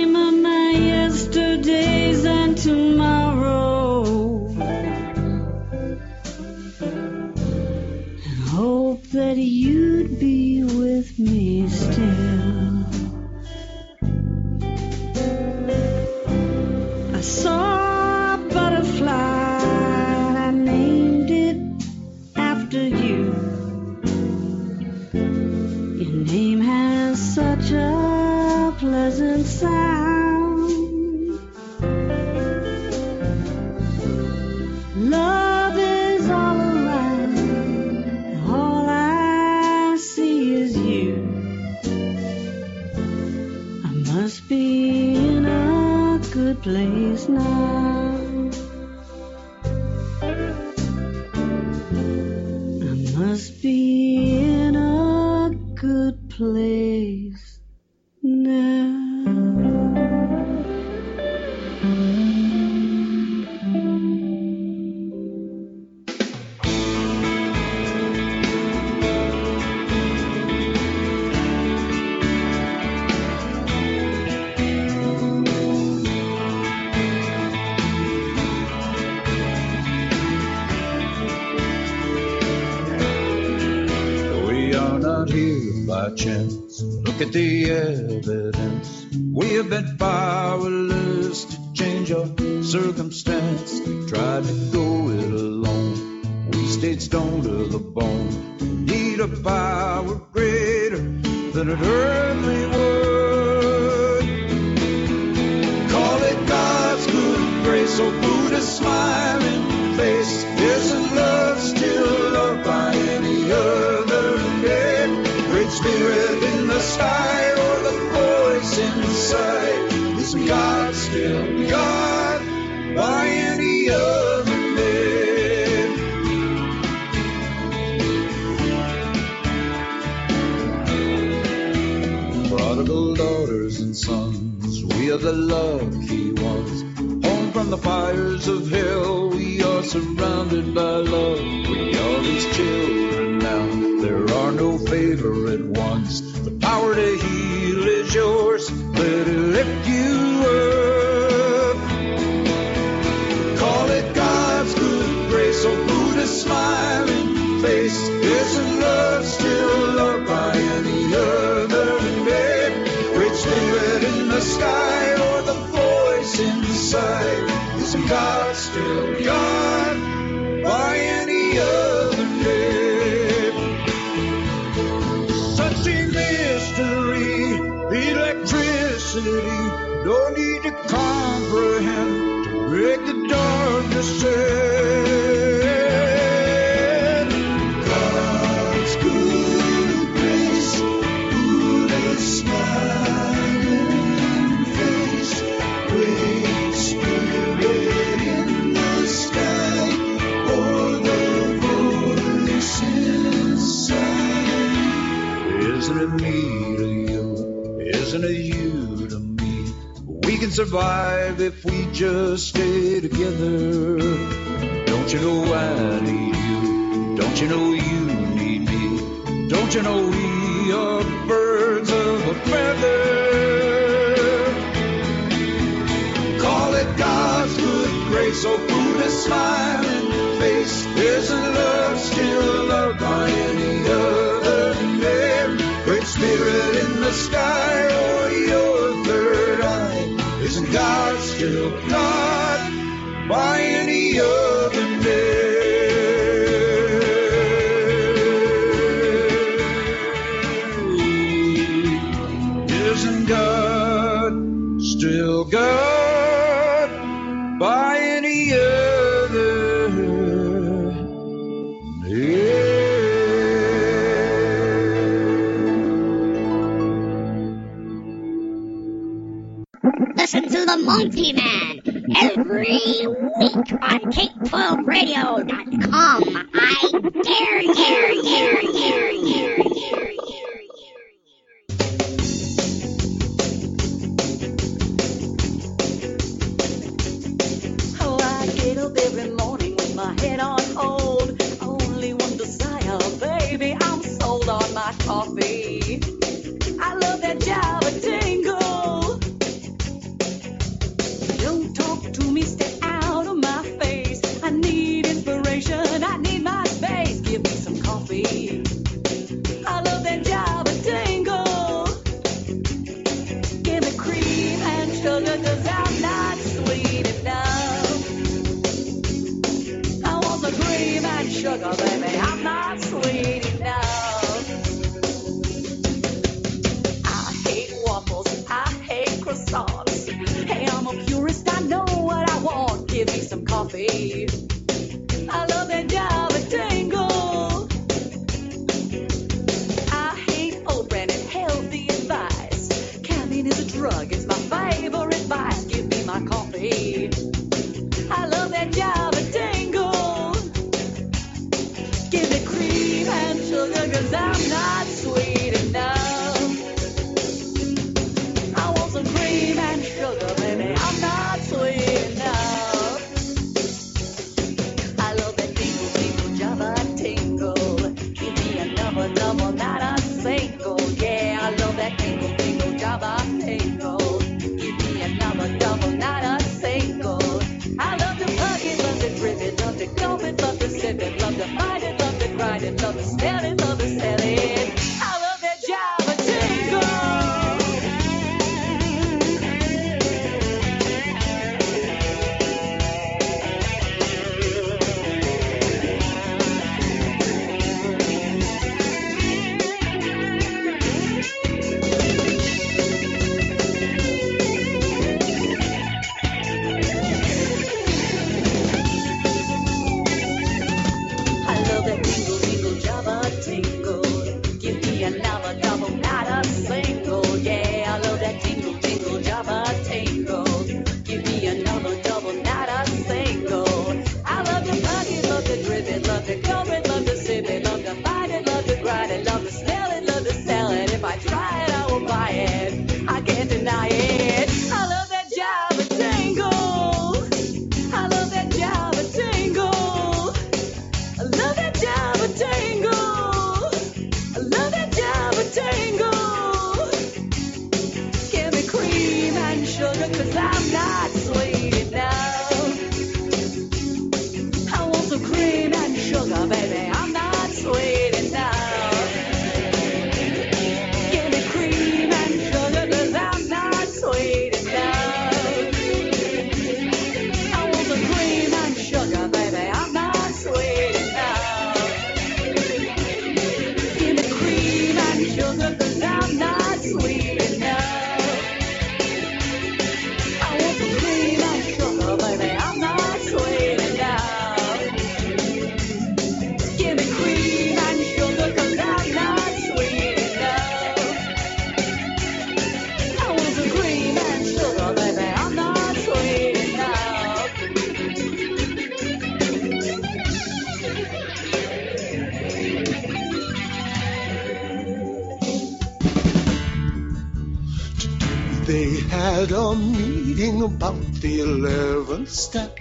had a meeting about the eleventh step.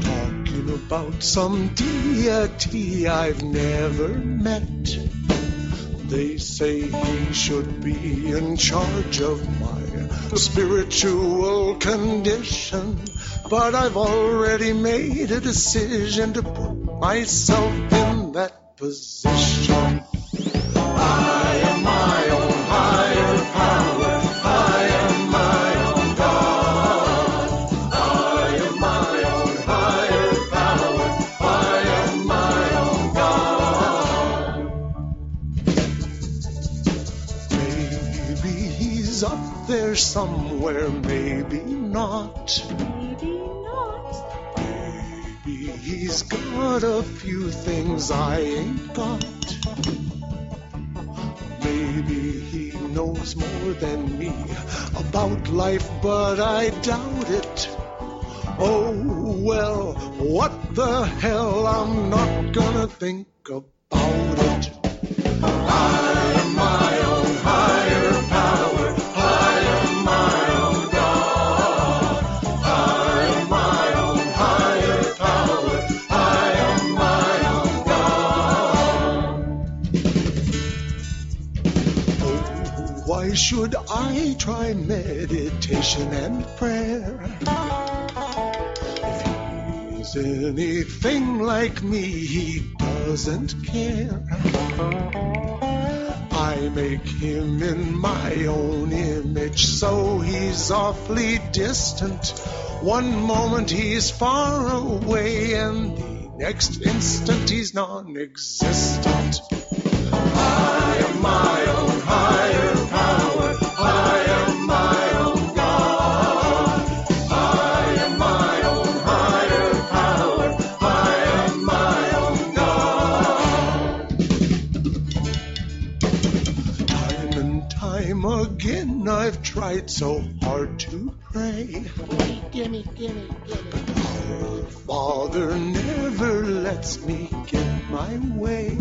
Talking about some deity I've never met. They say he should be in charge of my spiritual condition. But I've already made a decision to put myself somewhere, maybe not. Maybe not. Maybe he's got a few things I ain't got. Maybe he knows more than me about life, but I doubt it. So he's awfully distant. One moment he's far away, and the next instant he's non existent. I am my own oh, higher again I've tried so hard to pray. Gimme, gimme, gimme. Our Father never lets me get my way.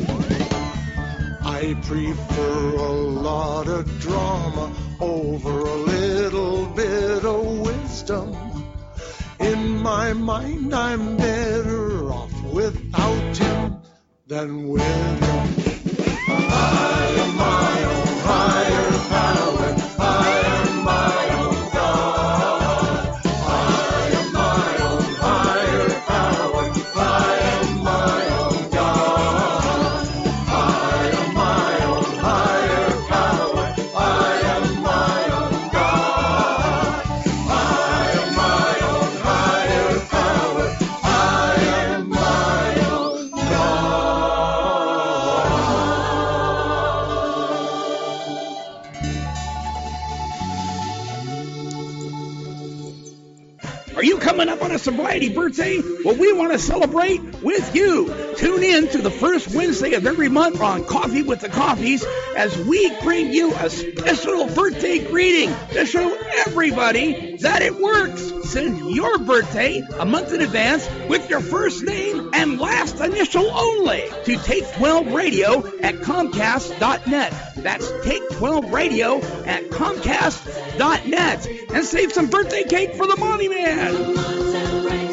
I prefer a lot of drama over a little bit of wisdom. In my mind, I'm better off without him than with him. I on a birthday? Well, we want to celebrate with you. Tune in to the first Wednesday of every month on Coffee with the Coffees as we bring you a special birthday greeting to show everybody that it works. Send your birthday a month in advance with your first name and last initial only to Take 12 Radio at Comcast.net. That's Take 12 Radio at Comcast.net. And save some birthday cake for the Monty Man.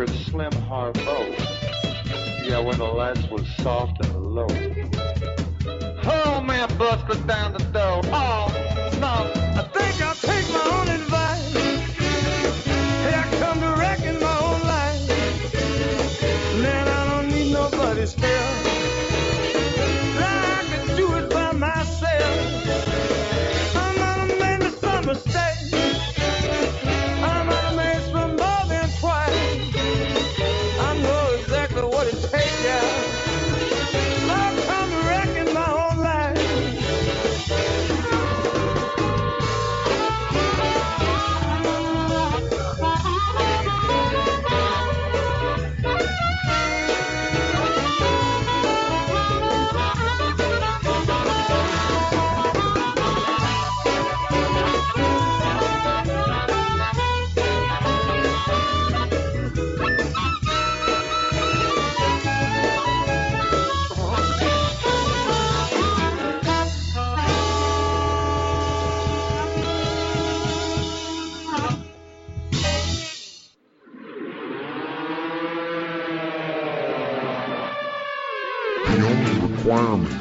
favorite Slim Harpo. Yeah, when the last was soft and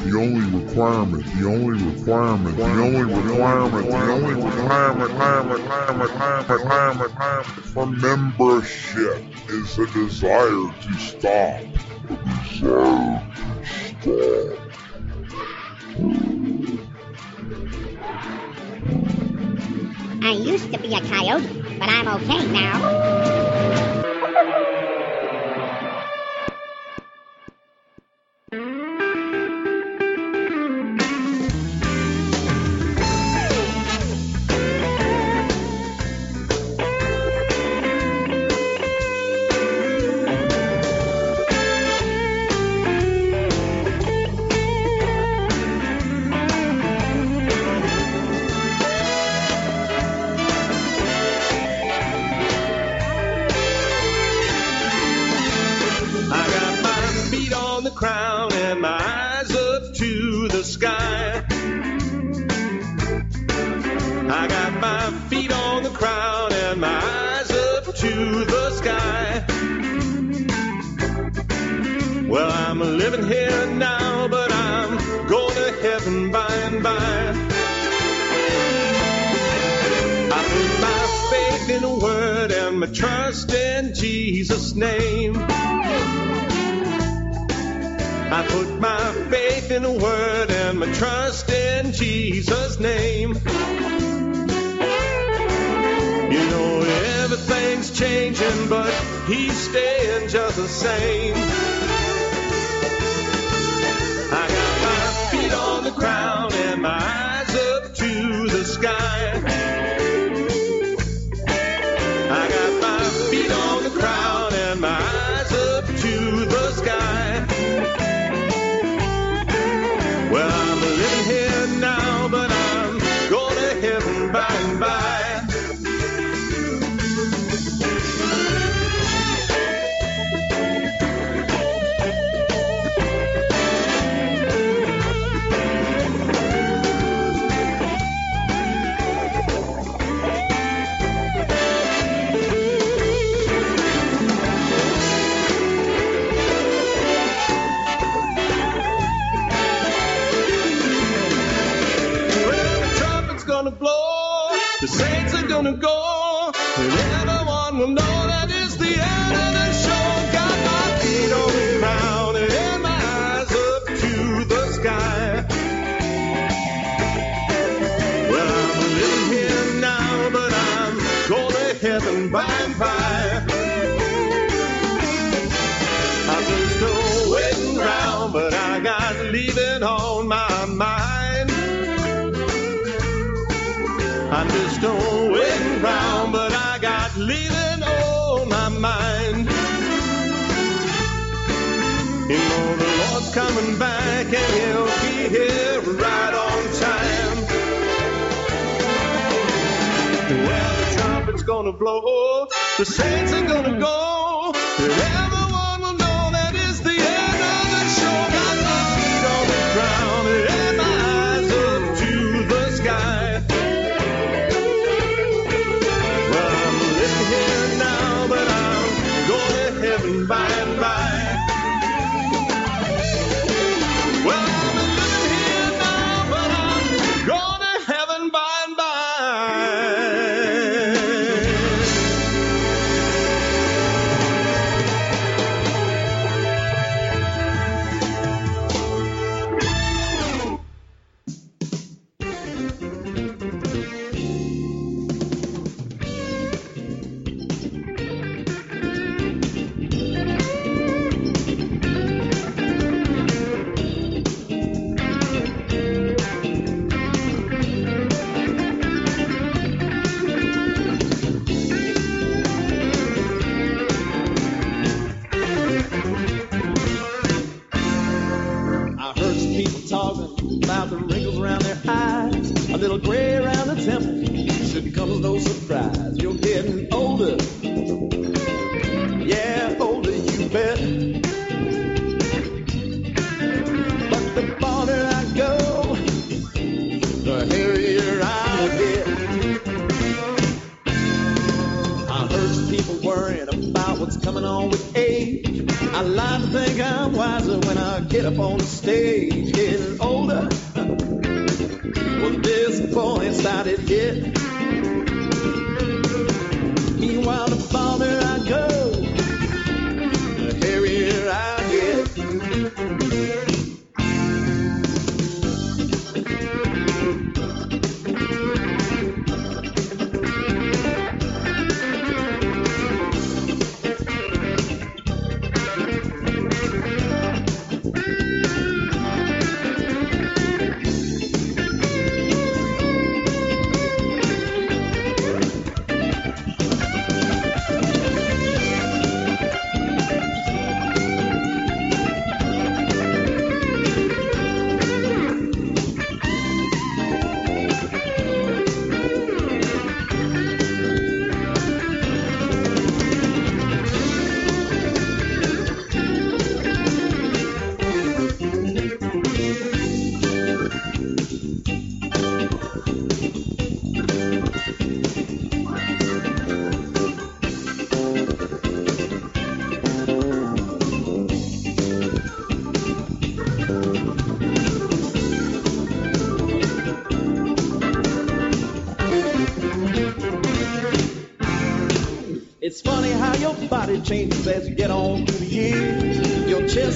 the only requirement, the only requirement, the only requirement, the only requirement, requirement for membership is a desire to stop. A desire to stop. I used to be a coyote, but I'm okay now.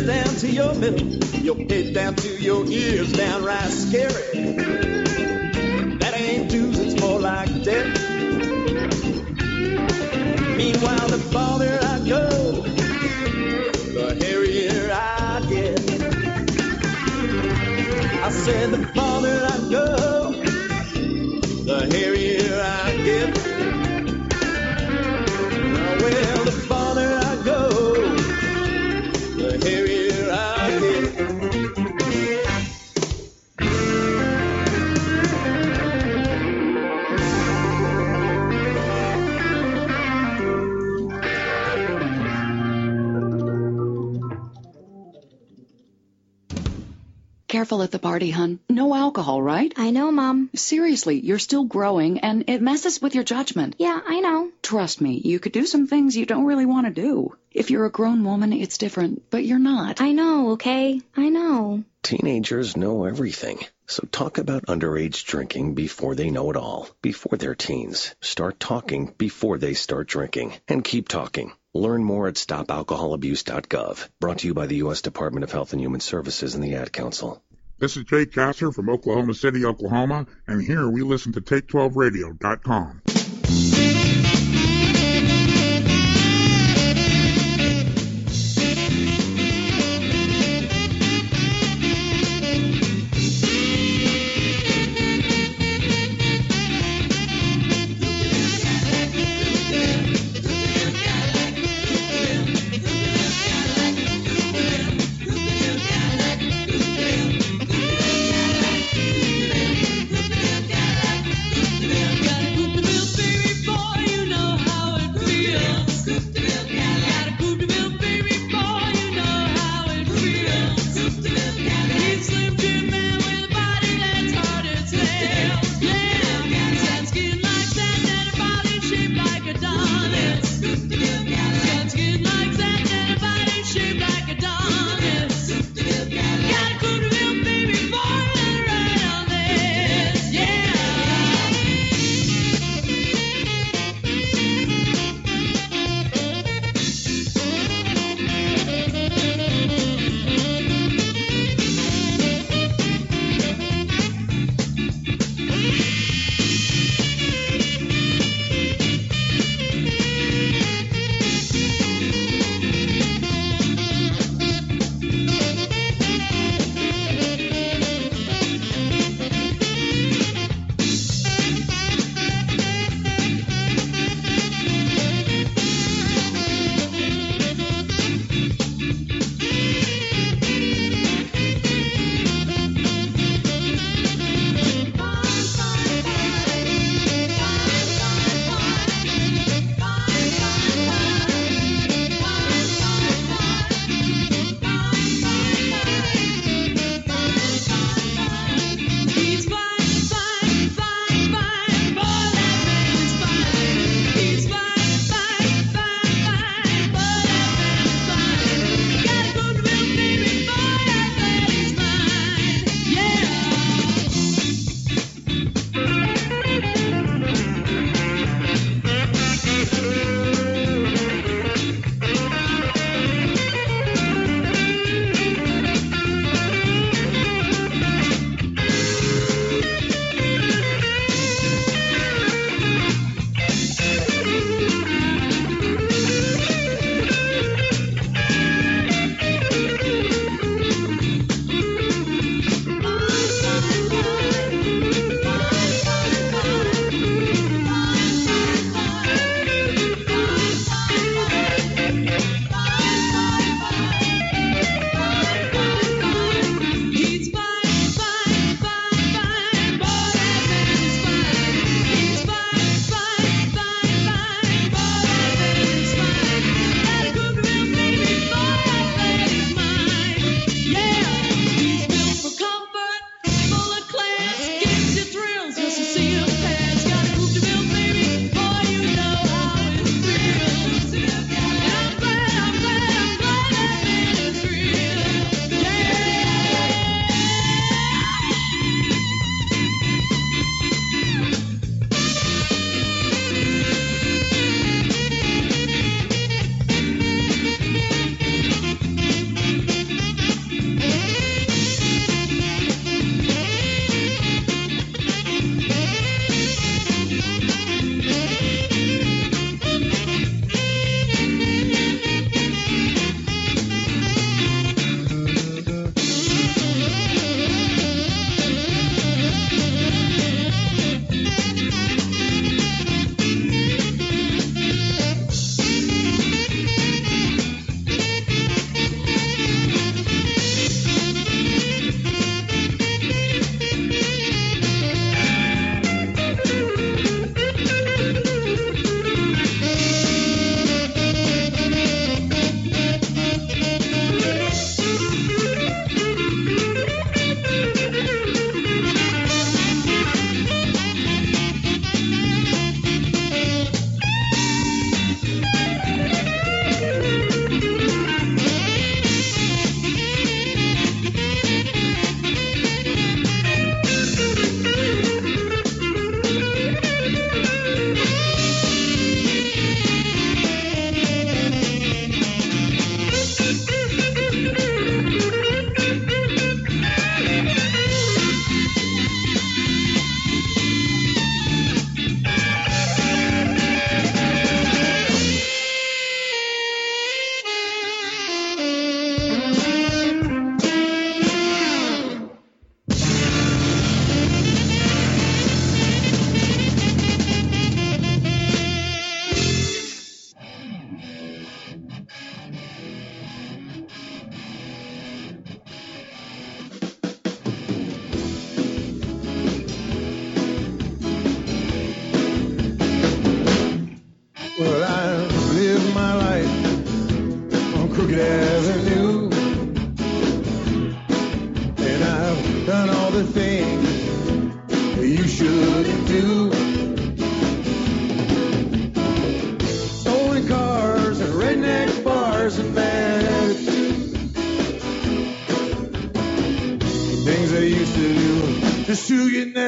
Down to your middle, your head down to your ears, Seriously, you're still growing and it messes with your judgment. Yeah, I know. Trust me, you could do some things you don't really want to do. If you're a grown woman, it's different, but you're not. I know, okay? I know. Teenagers know everything. So talk about underage drinking before they know it all, before they're teens. Start talking before they start drinking. And keep talking. Learn more at stopalcoholabuse.gov. Brought to you by the U.S. Department of Health and Human Services and the Ad Council. This is Jay Gasser from Oklahoma City, Oklahoma, and here we listen to Take12Radio.com.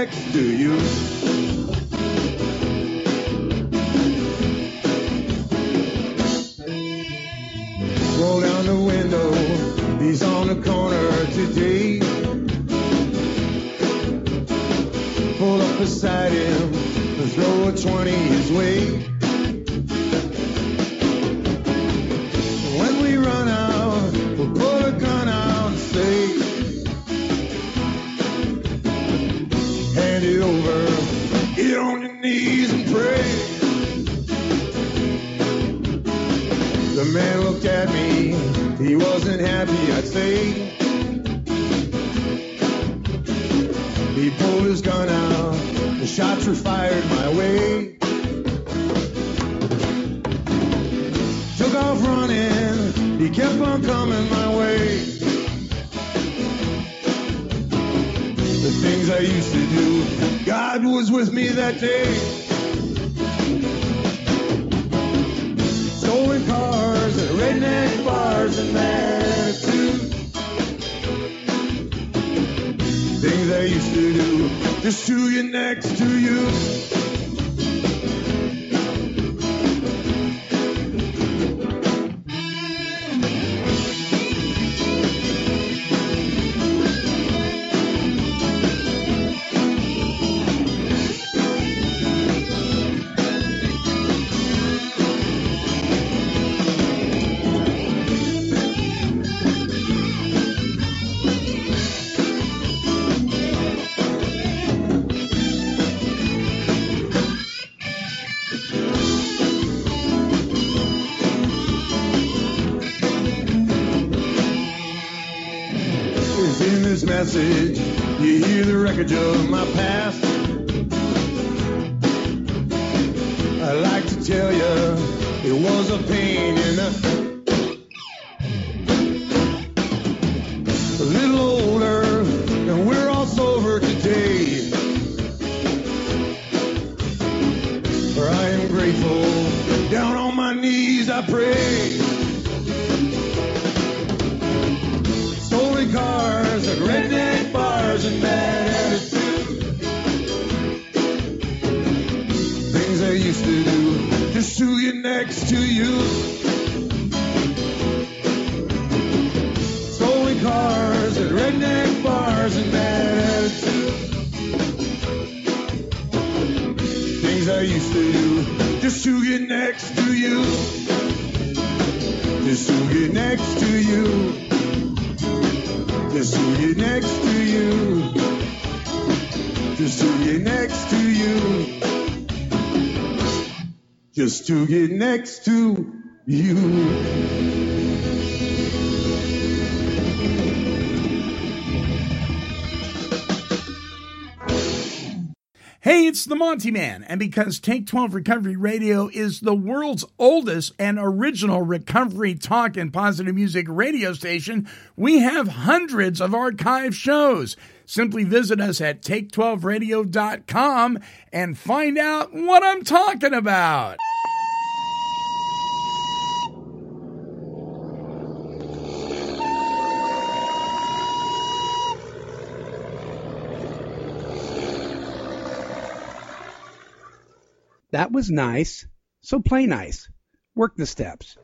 next to you. Of my past. I like to tell you, it was a pain in the. A little older, and we're all sober today. For I am grateful, down on my knees I pray. To get next to you. Hey, it's the Monty Man, and because Take 12 Recovery Radio is the world's oldest and original recovery talk and positive music radio station, we have hundreds of archive shows. Simply visit us at take12radio.com and find out what I'm talking about. That was nice. So play nice. Work the steps.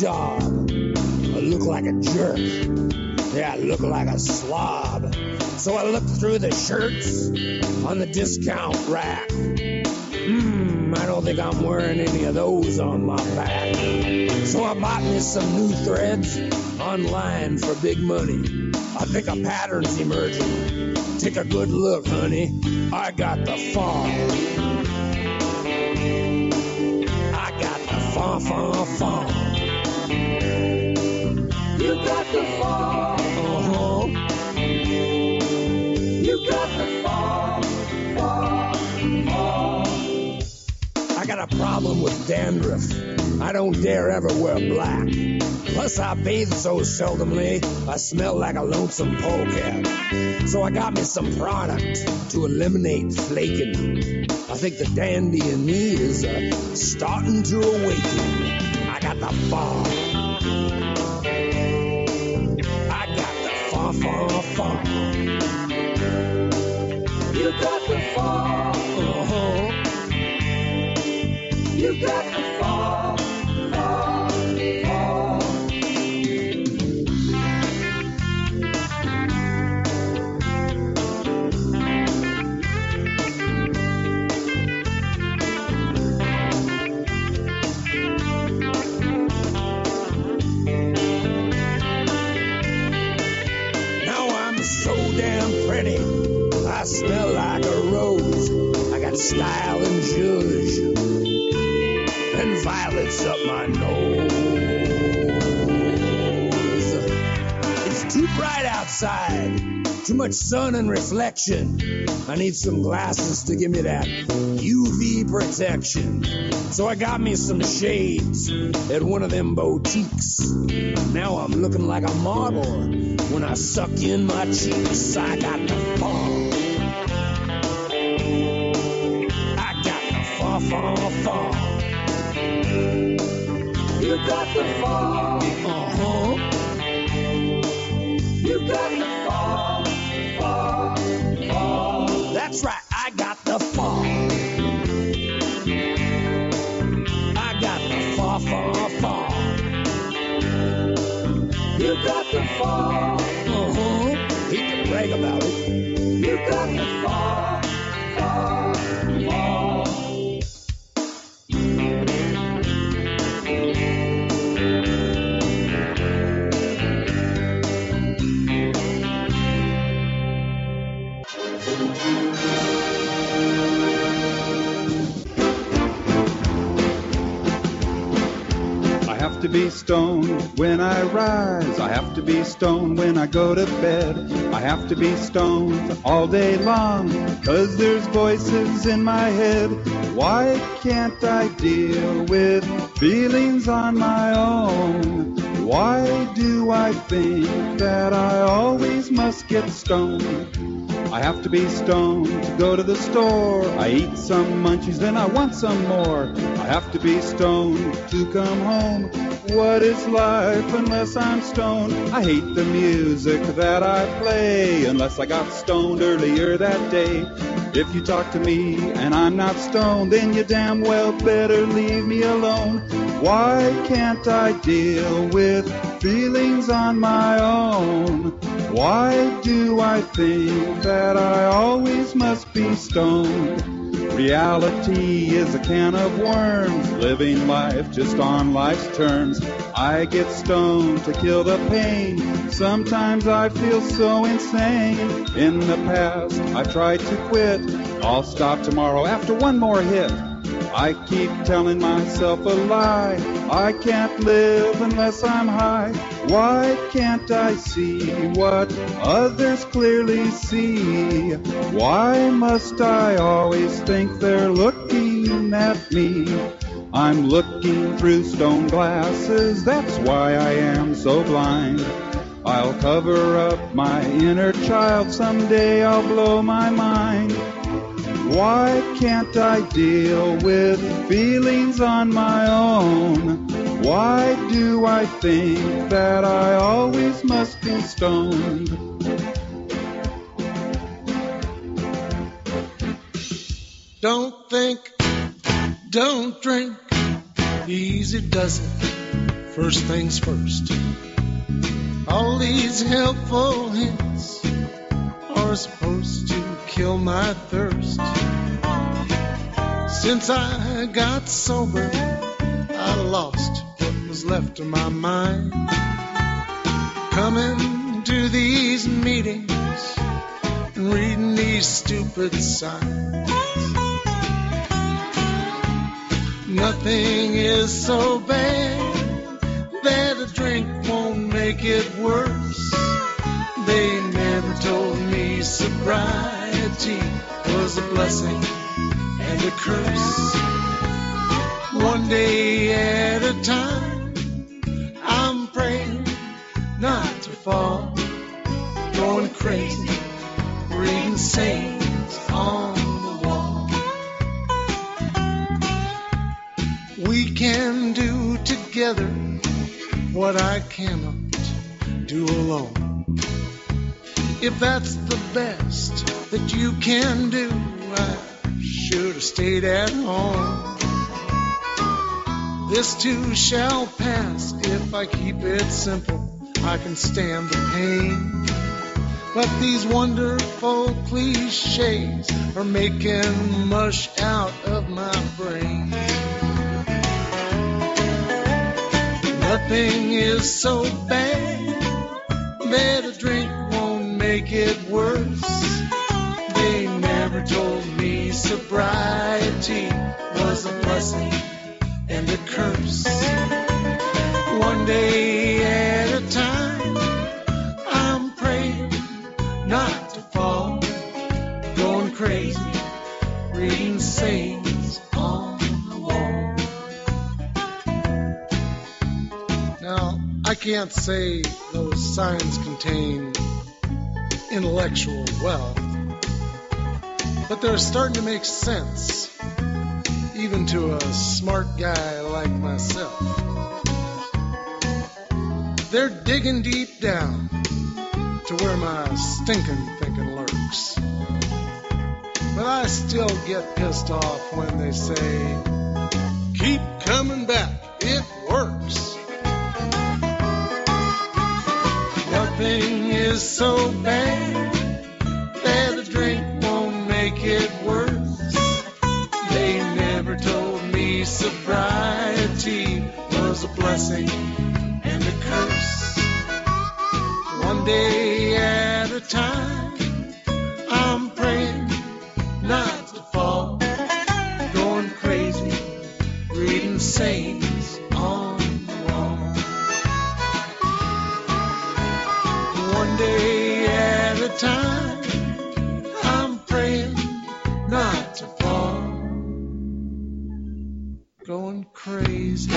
Job. I look like a jerk. Yeah, I look like a slob. So I looked through the shirts on the discount rack. Hmm, I don't think I'm wearing any of those on my back. So I bought me some new threads online for big money. I think a pattern's emerging. Take a good look, honey. I got the fall. I got the problem with dandruff. I don't dare ever wear black. Plus, I bathe so seldomly, I smell like a lonesome polecat. So I got me some product to eliminate flaking. I think the dandy in me is uh, starting to awaken. I got the fall. Fall. You got the fall. Uh-huh. You got much sun and reflection. I need some glasses to give me that UV protection. So I got me some shades at one of them boutiques. Now I'm looking like a model when I suck in my cheeks. I got the fall. I got the fall, fall, fall. You got the fall. You to be stoned when I rise. I have to be stoned when I go to bed. I have to be stoned all day long. Cause there's voices in my head. Why can't I deal with feelings on my own? Why do I think that I always must get stoned? I have to be stoned to go to the store. I eat some munchies, then I want some more. I have to be stoned to come home. What is life unless I'm stoned? I hate the music that I play unless I got stoned earlier that day. If you talk to me and I'm not stoned, then you damn well better leave me alone. Why can't I deal with feelings on my own? Why do I think that I always must be stoned? Reality is a can of worms, living life just on life's terms. I get stoned to kill the pain. Sometimes I feel so insane. In the past, I tried to quit. I'll stop tomorrow after one more hit. I keep telling myself a lie. I can't live unless I'm high. Why can't I see what others clearly see? Why must I always think they're looking at me? I'm looking through stone glasses, that's why I am so blind. I'll cover up my inner child, someday I'll blow my mind. Why can't I deal with feelings on my own? Why do I think that I always must be stoned? Don't think, don't drink, Easy does it. First things first. All these helpful hints are supposed to kill my thirst. Since I got sober, I lost what was left of my mind. Coming to these meetings and reading these stupid signs. Nothing is so bad that a drink won't make it worse. They never told sobriety was a blessing and a curse. One day at a time, I'm praying not to fall, going crazy, reading sayings on the wall. We can do together what I cannot do alone. If that's the best that you can do, I should have stayed at home. This too shall pass if I keep it simple. I can stand the pain. But these wonderful cliches are making mush out of my brain. Nothing is so bad a drink make it worse. They never told me sobriety was a blessing and a curse. One day at a time, I'm praying not to fall, going crazy, reading sayings on the wall. Now, I can't say those signs contain intellectual wealth, but they're starting to make sense, even to a smart guy like myself. They're digging deep down to where my stinking thinking lurks. But I still get pissed off when they say, keep coming back, it works. Nothing is so bad that a drink won't make it worse. They never told me sobriety was a blessing and a curse. One day at a time, I'm praying not to fall, going crazy, reading sayings I'm praying not to fall, going crazy,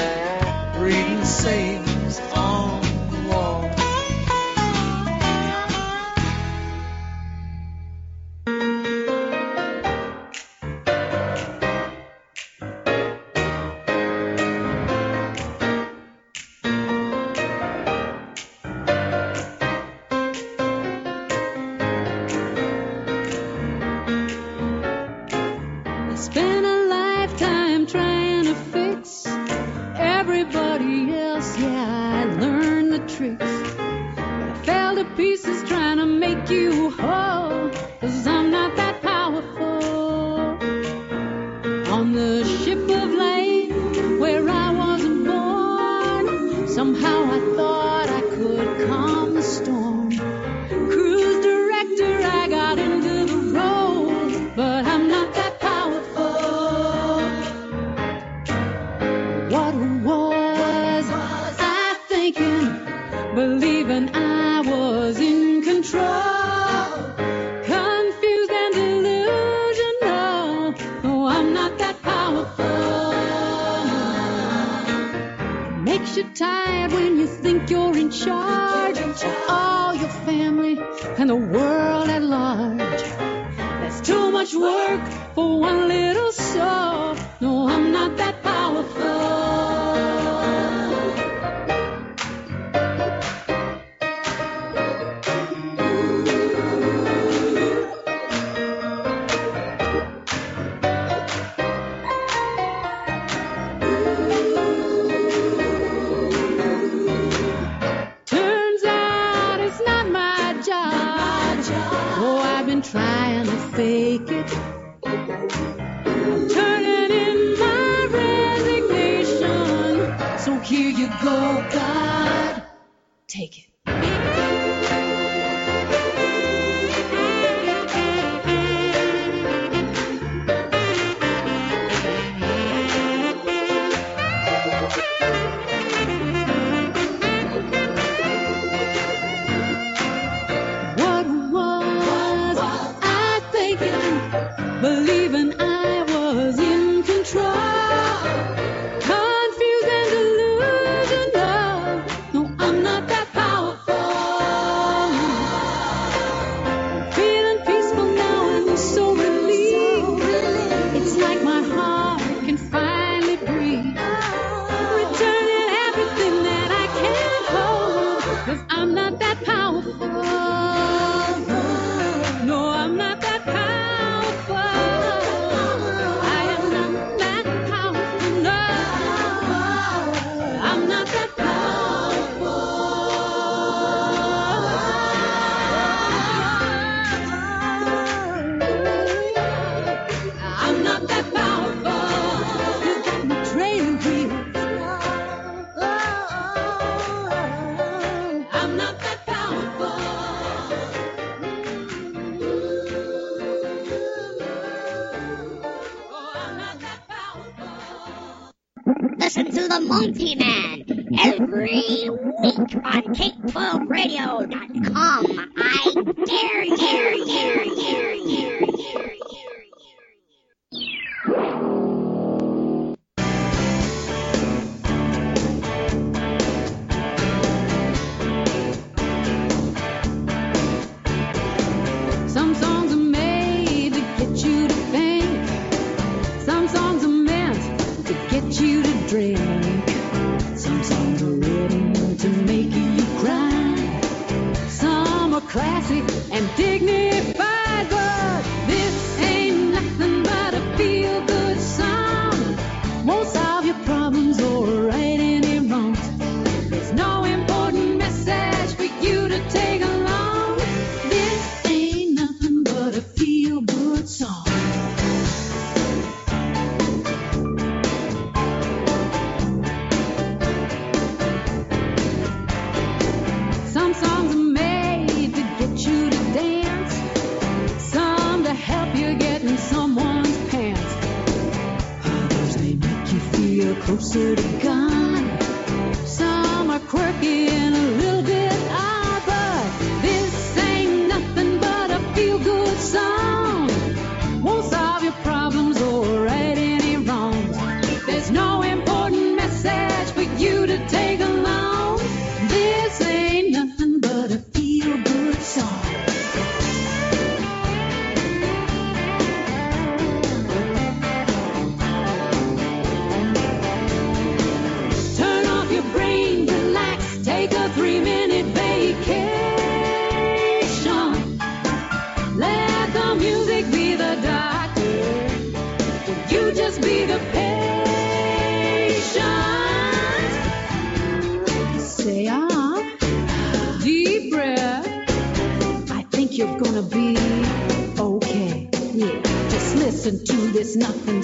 you're gonna be okay. Yeah, just listen to this nothing.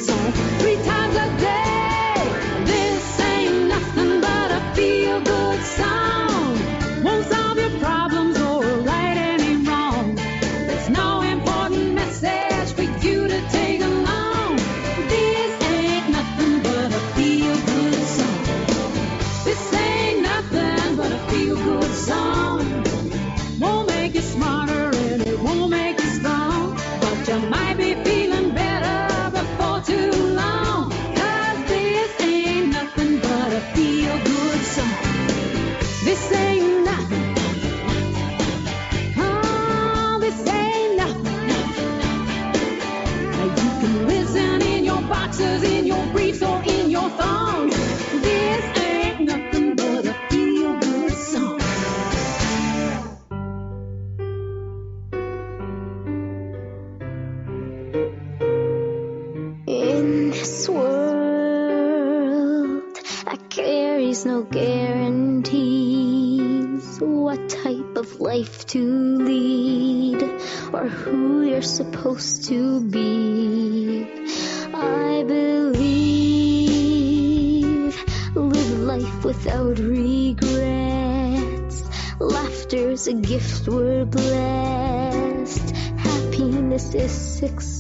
six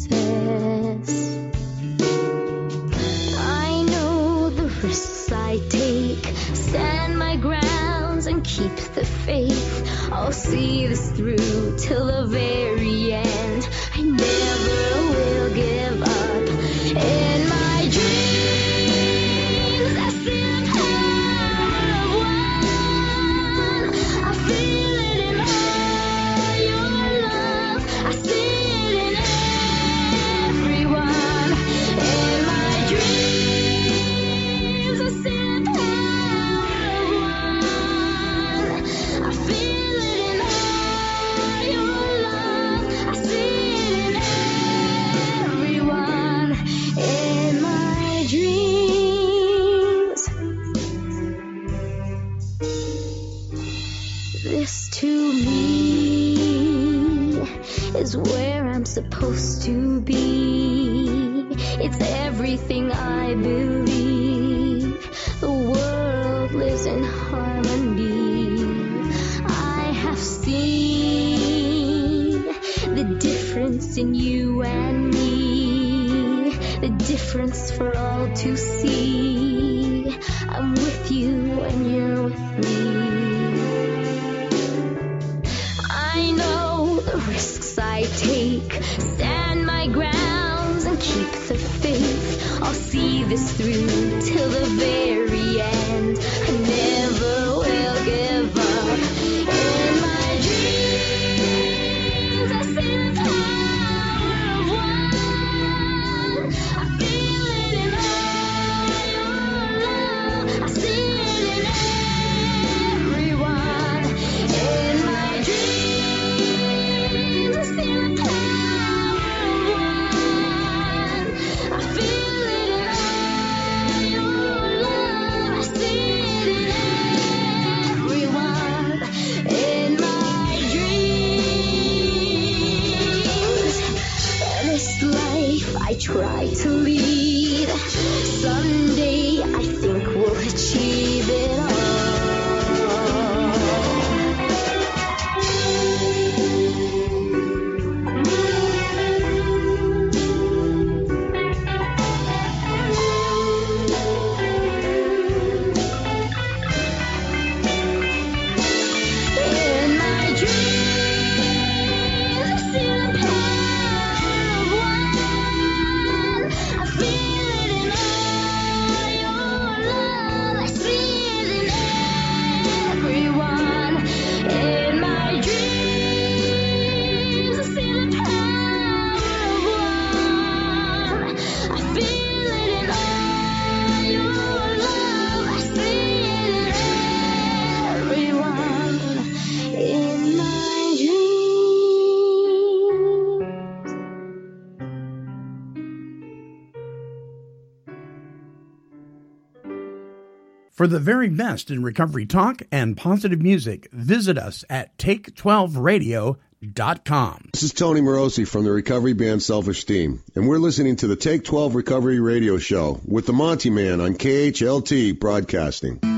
For the very best in recovery talk and positive music, visit us at take12radio.com. This is Tony Morosi from the recovery band Self Esteem, and we're listening to the Take 12 Recovery Radio Show with the Monty Man on KHLT Broadcasting.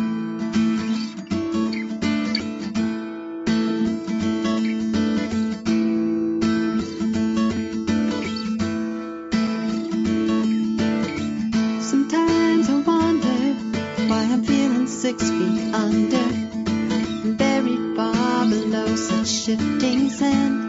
six feet under, buried far below such shifting sand.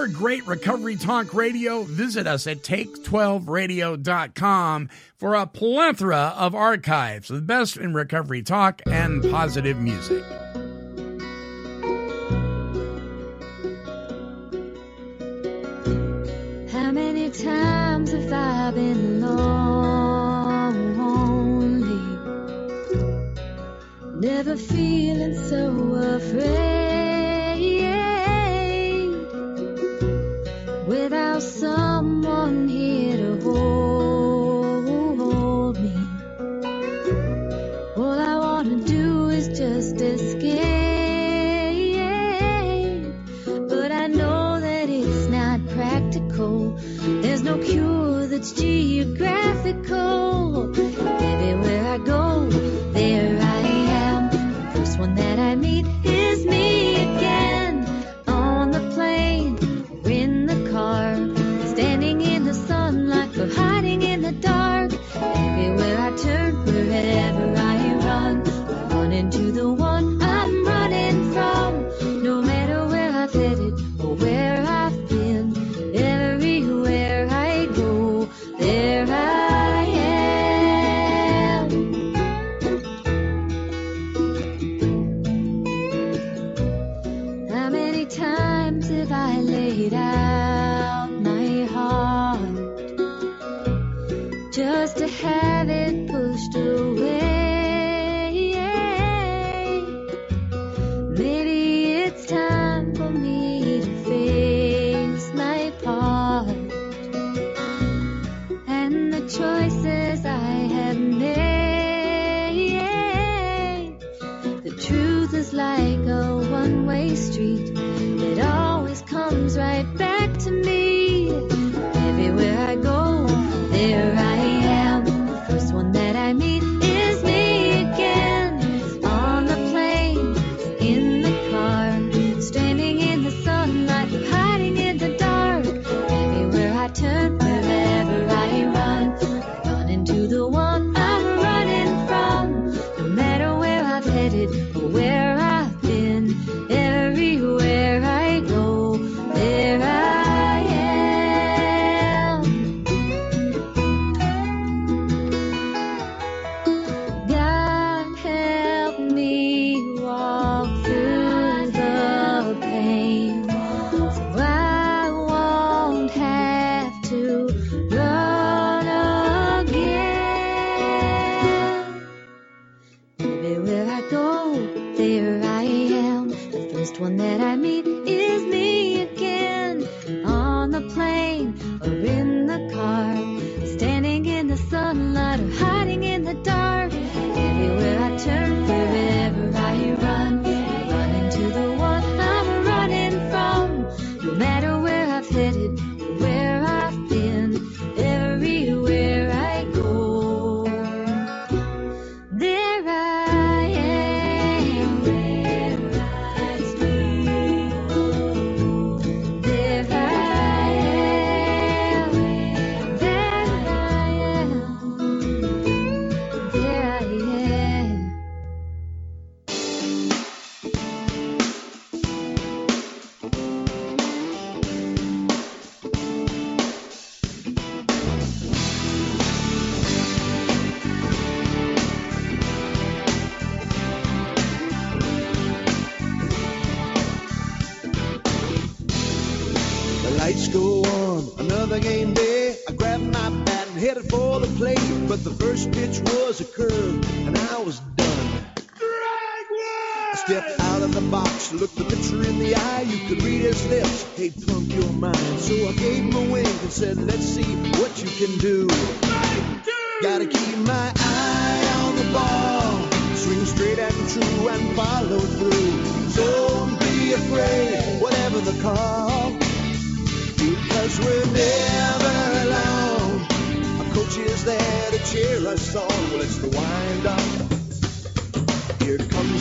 more great Recovery Talk Radio, visit us at take12radio.com for a plethora of archives, the best in recovery talk and positive music. How many times have I been lonely? Never feeling so afraid. without someone here to hold me. All I wanna do is just escape, but I know that it's not practical. There's no cure that's geographical. Everywhere I go.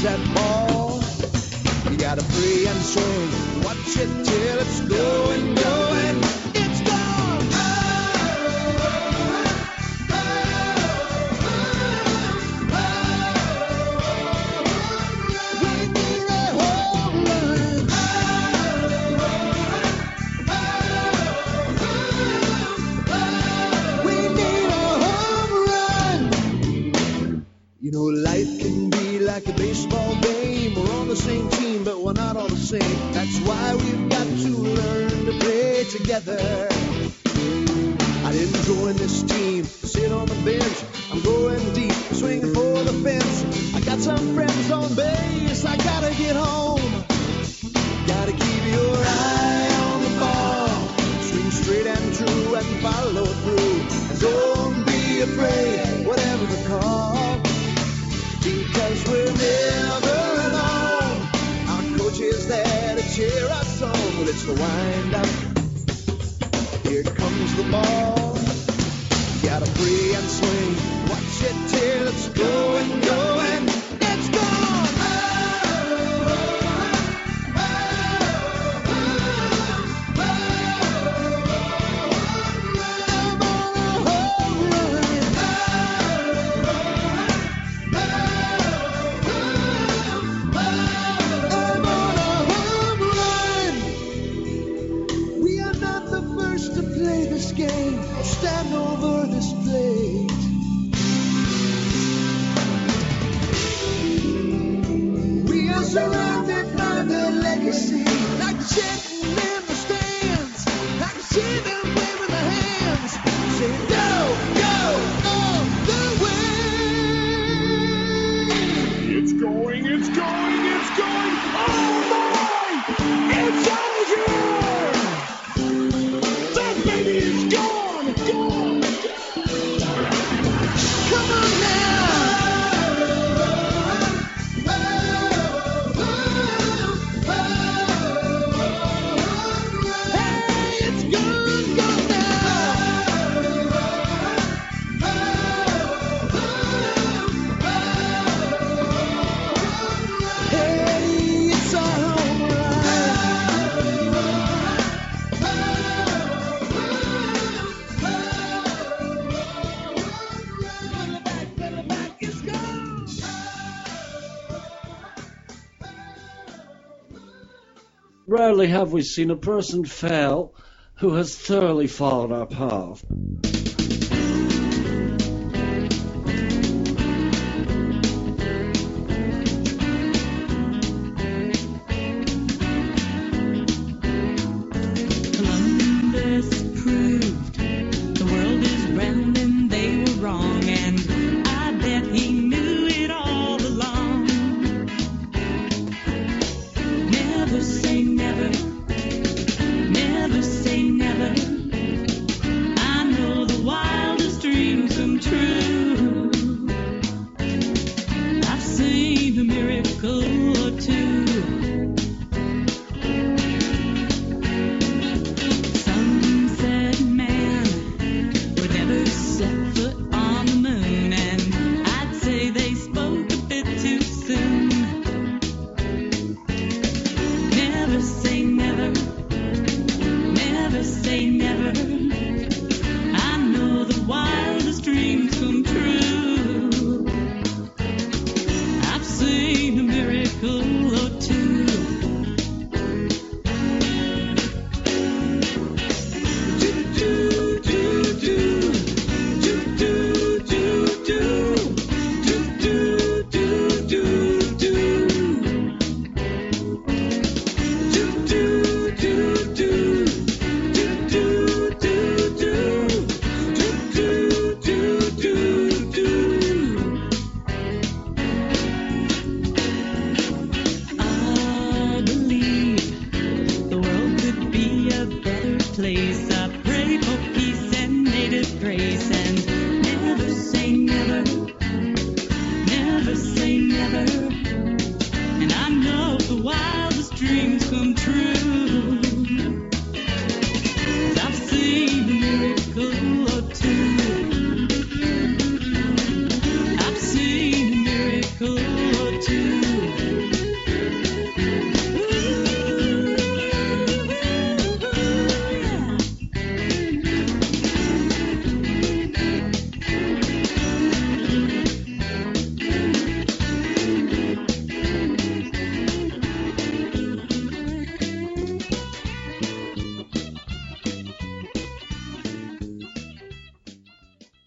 games and. You gotta pray and swing. Watch it till it's going, going. you know, like a baseball game. We're on the same team, but we're not all the same. That's why we've got to learn to play together. I didn't join this team sit on the bench. the wind rarely have we seen a person fail who has thoroughly followed our path.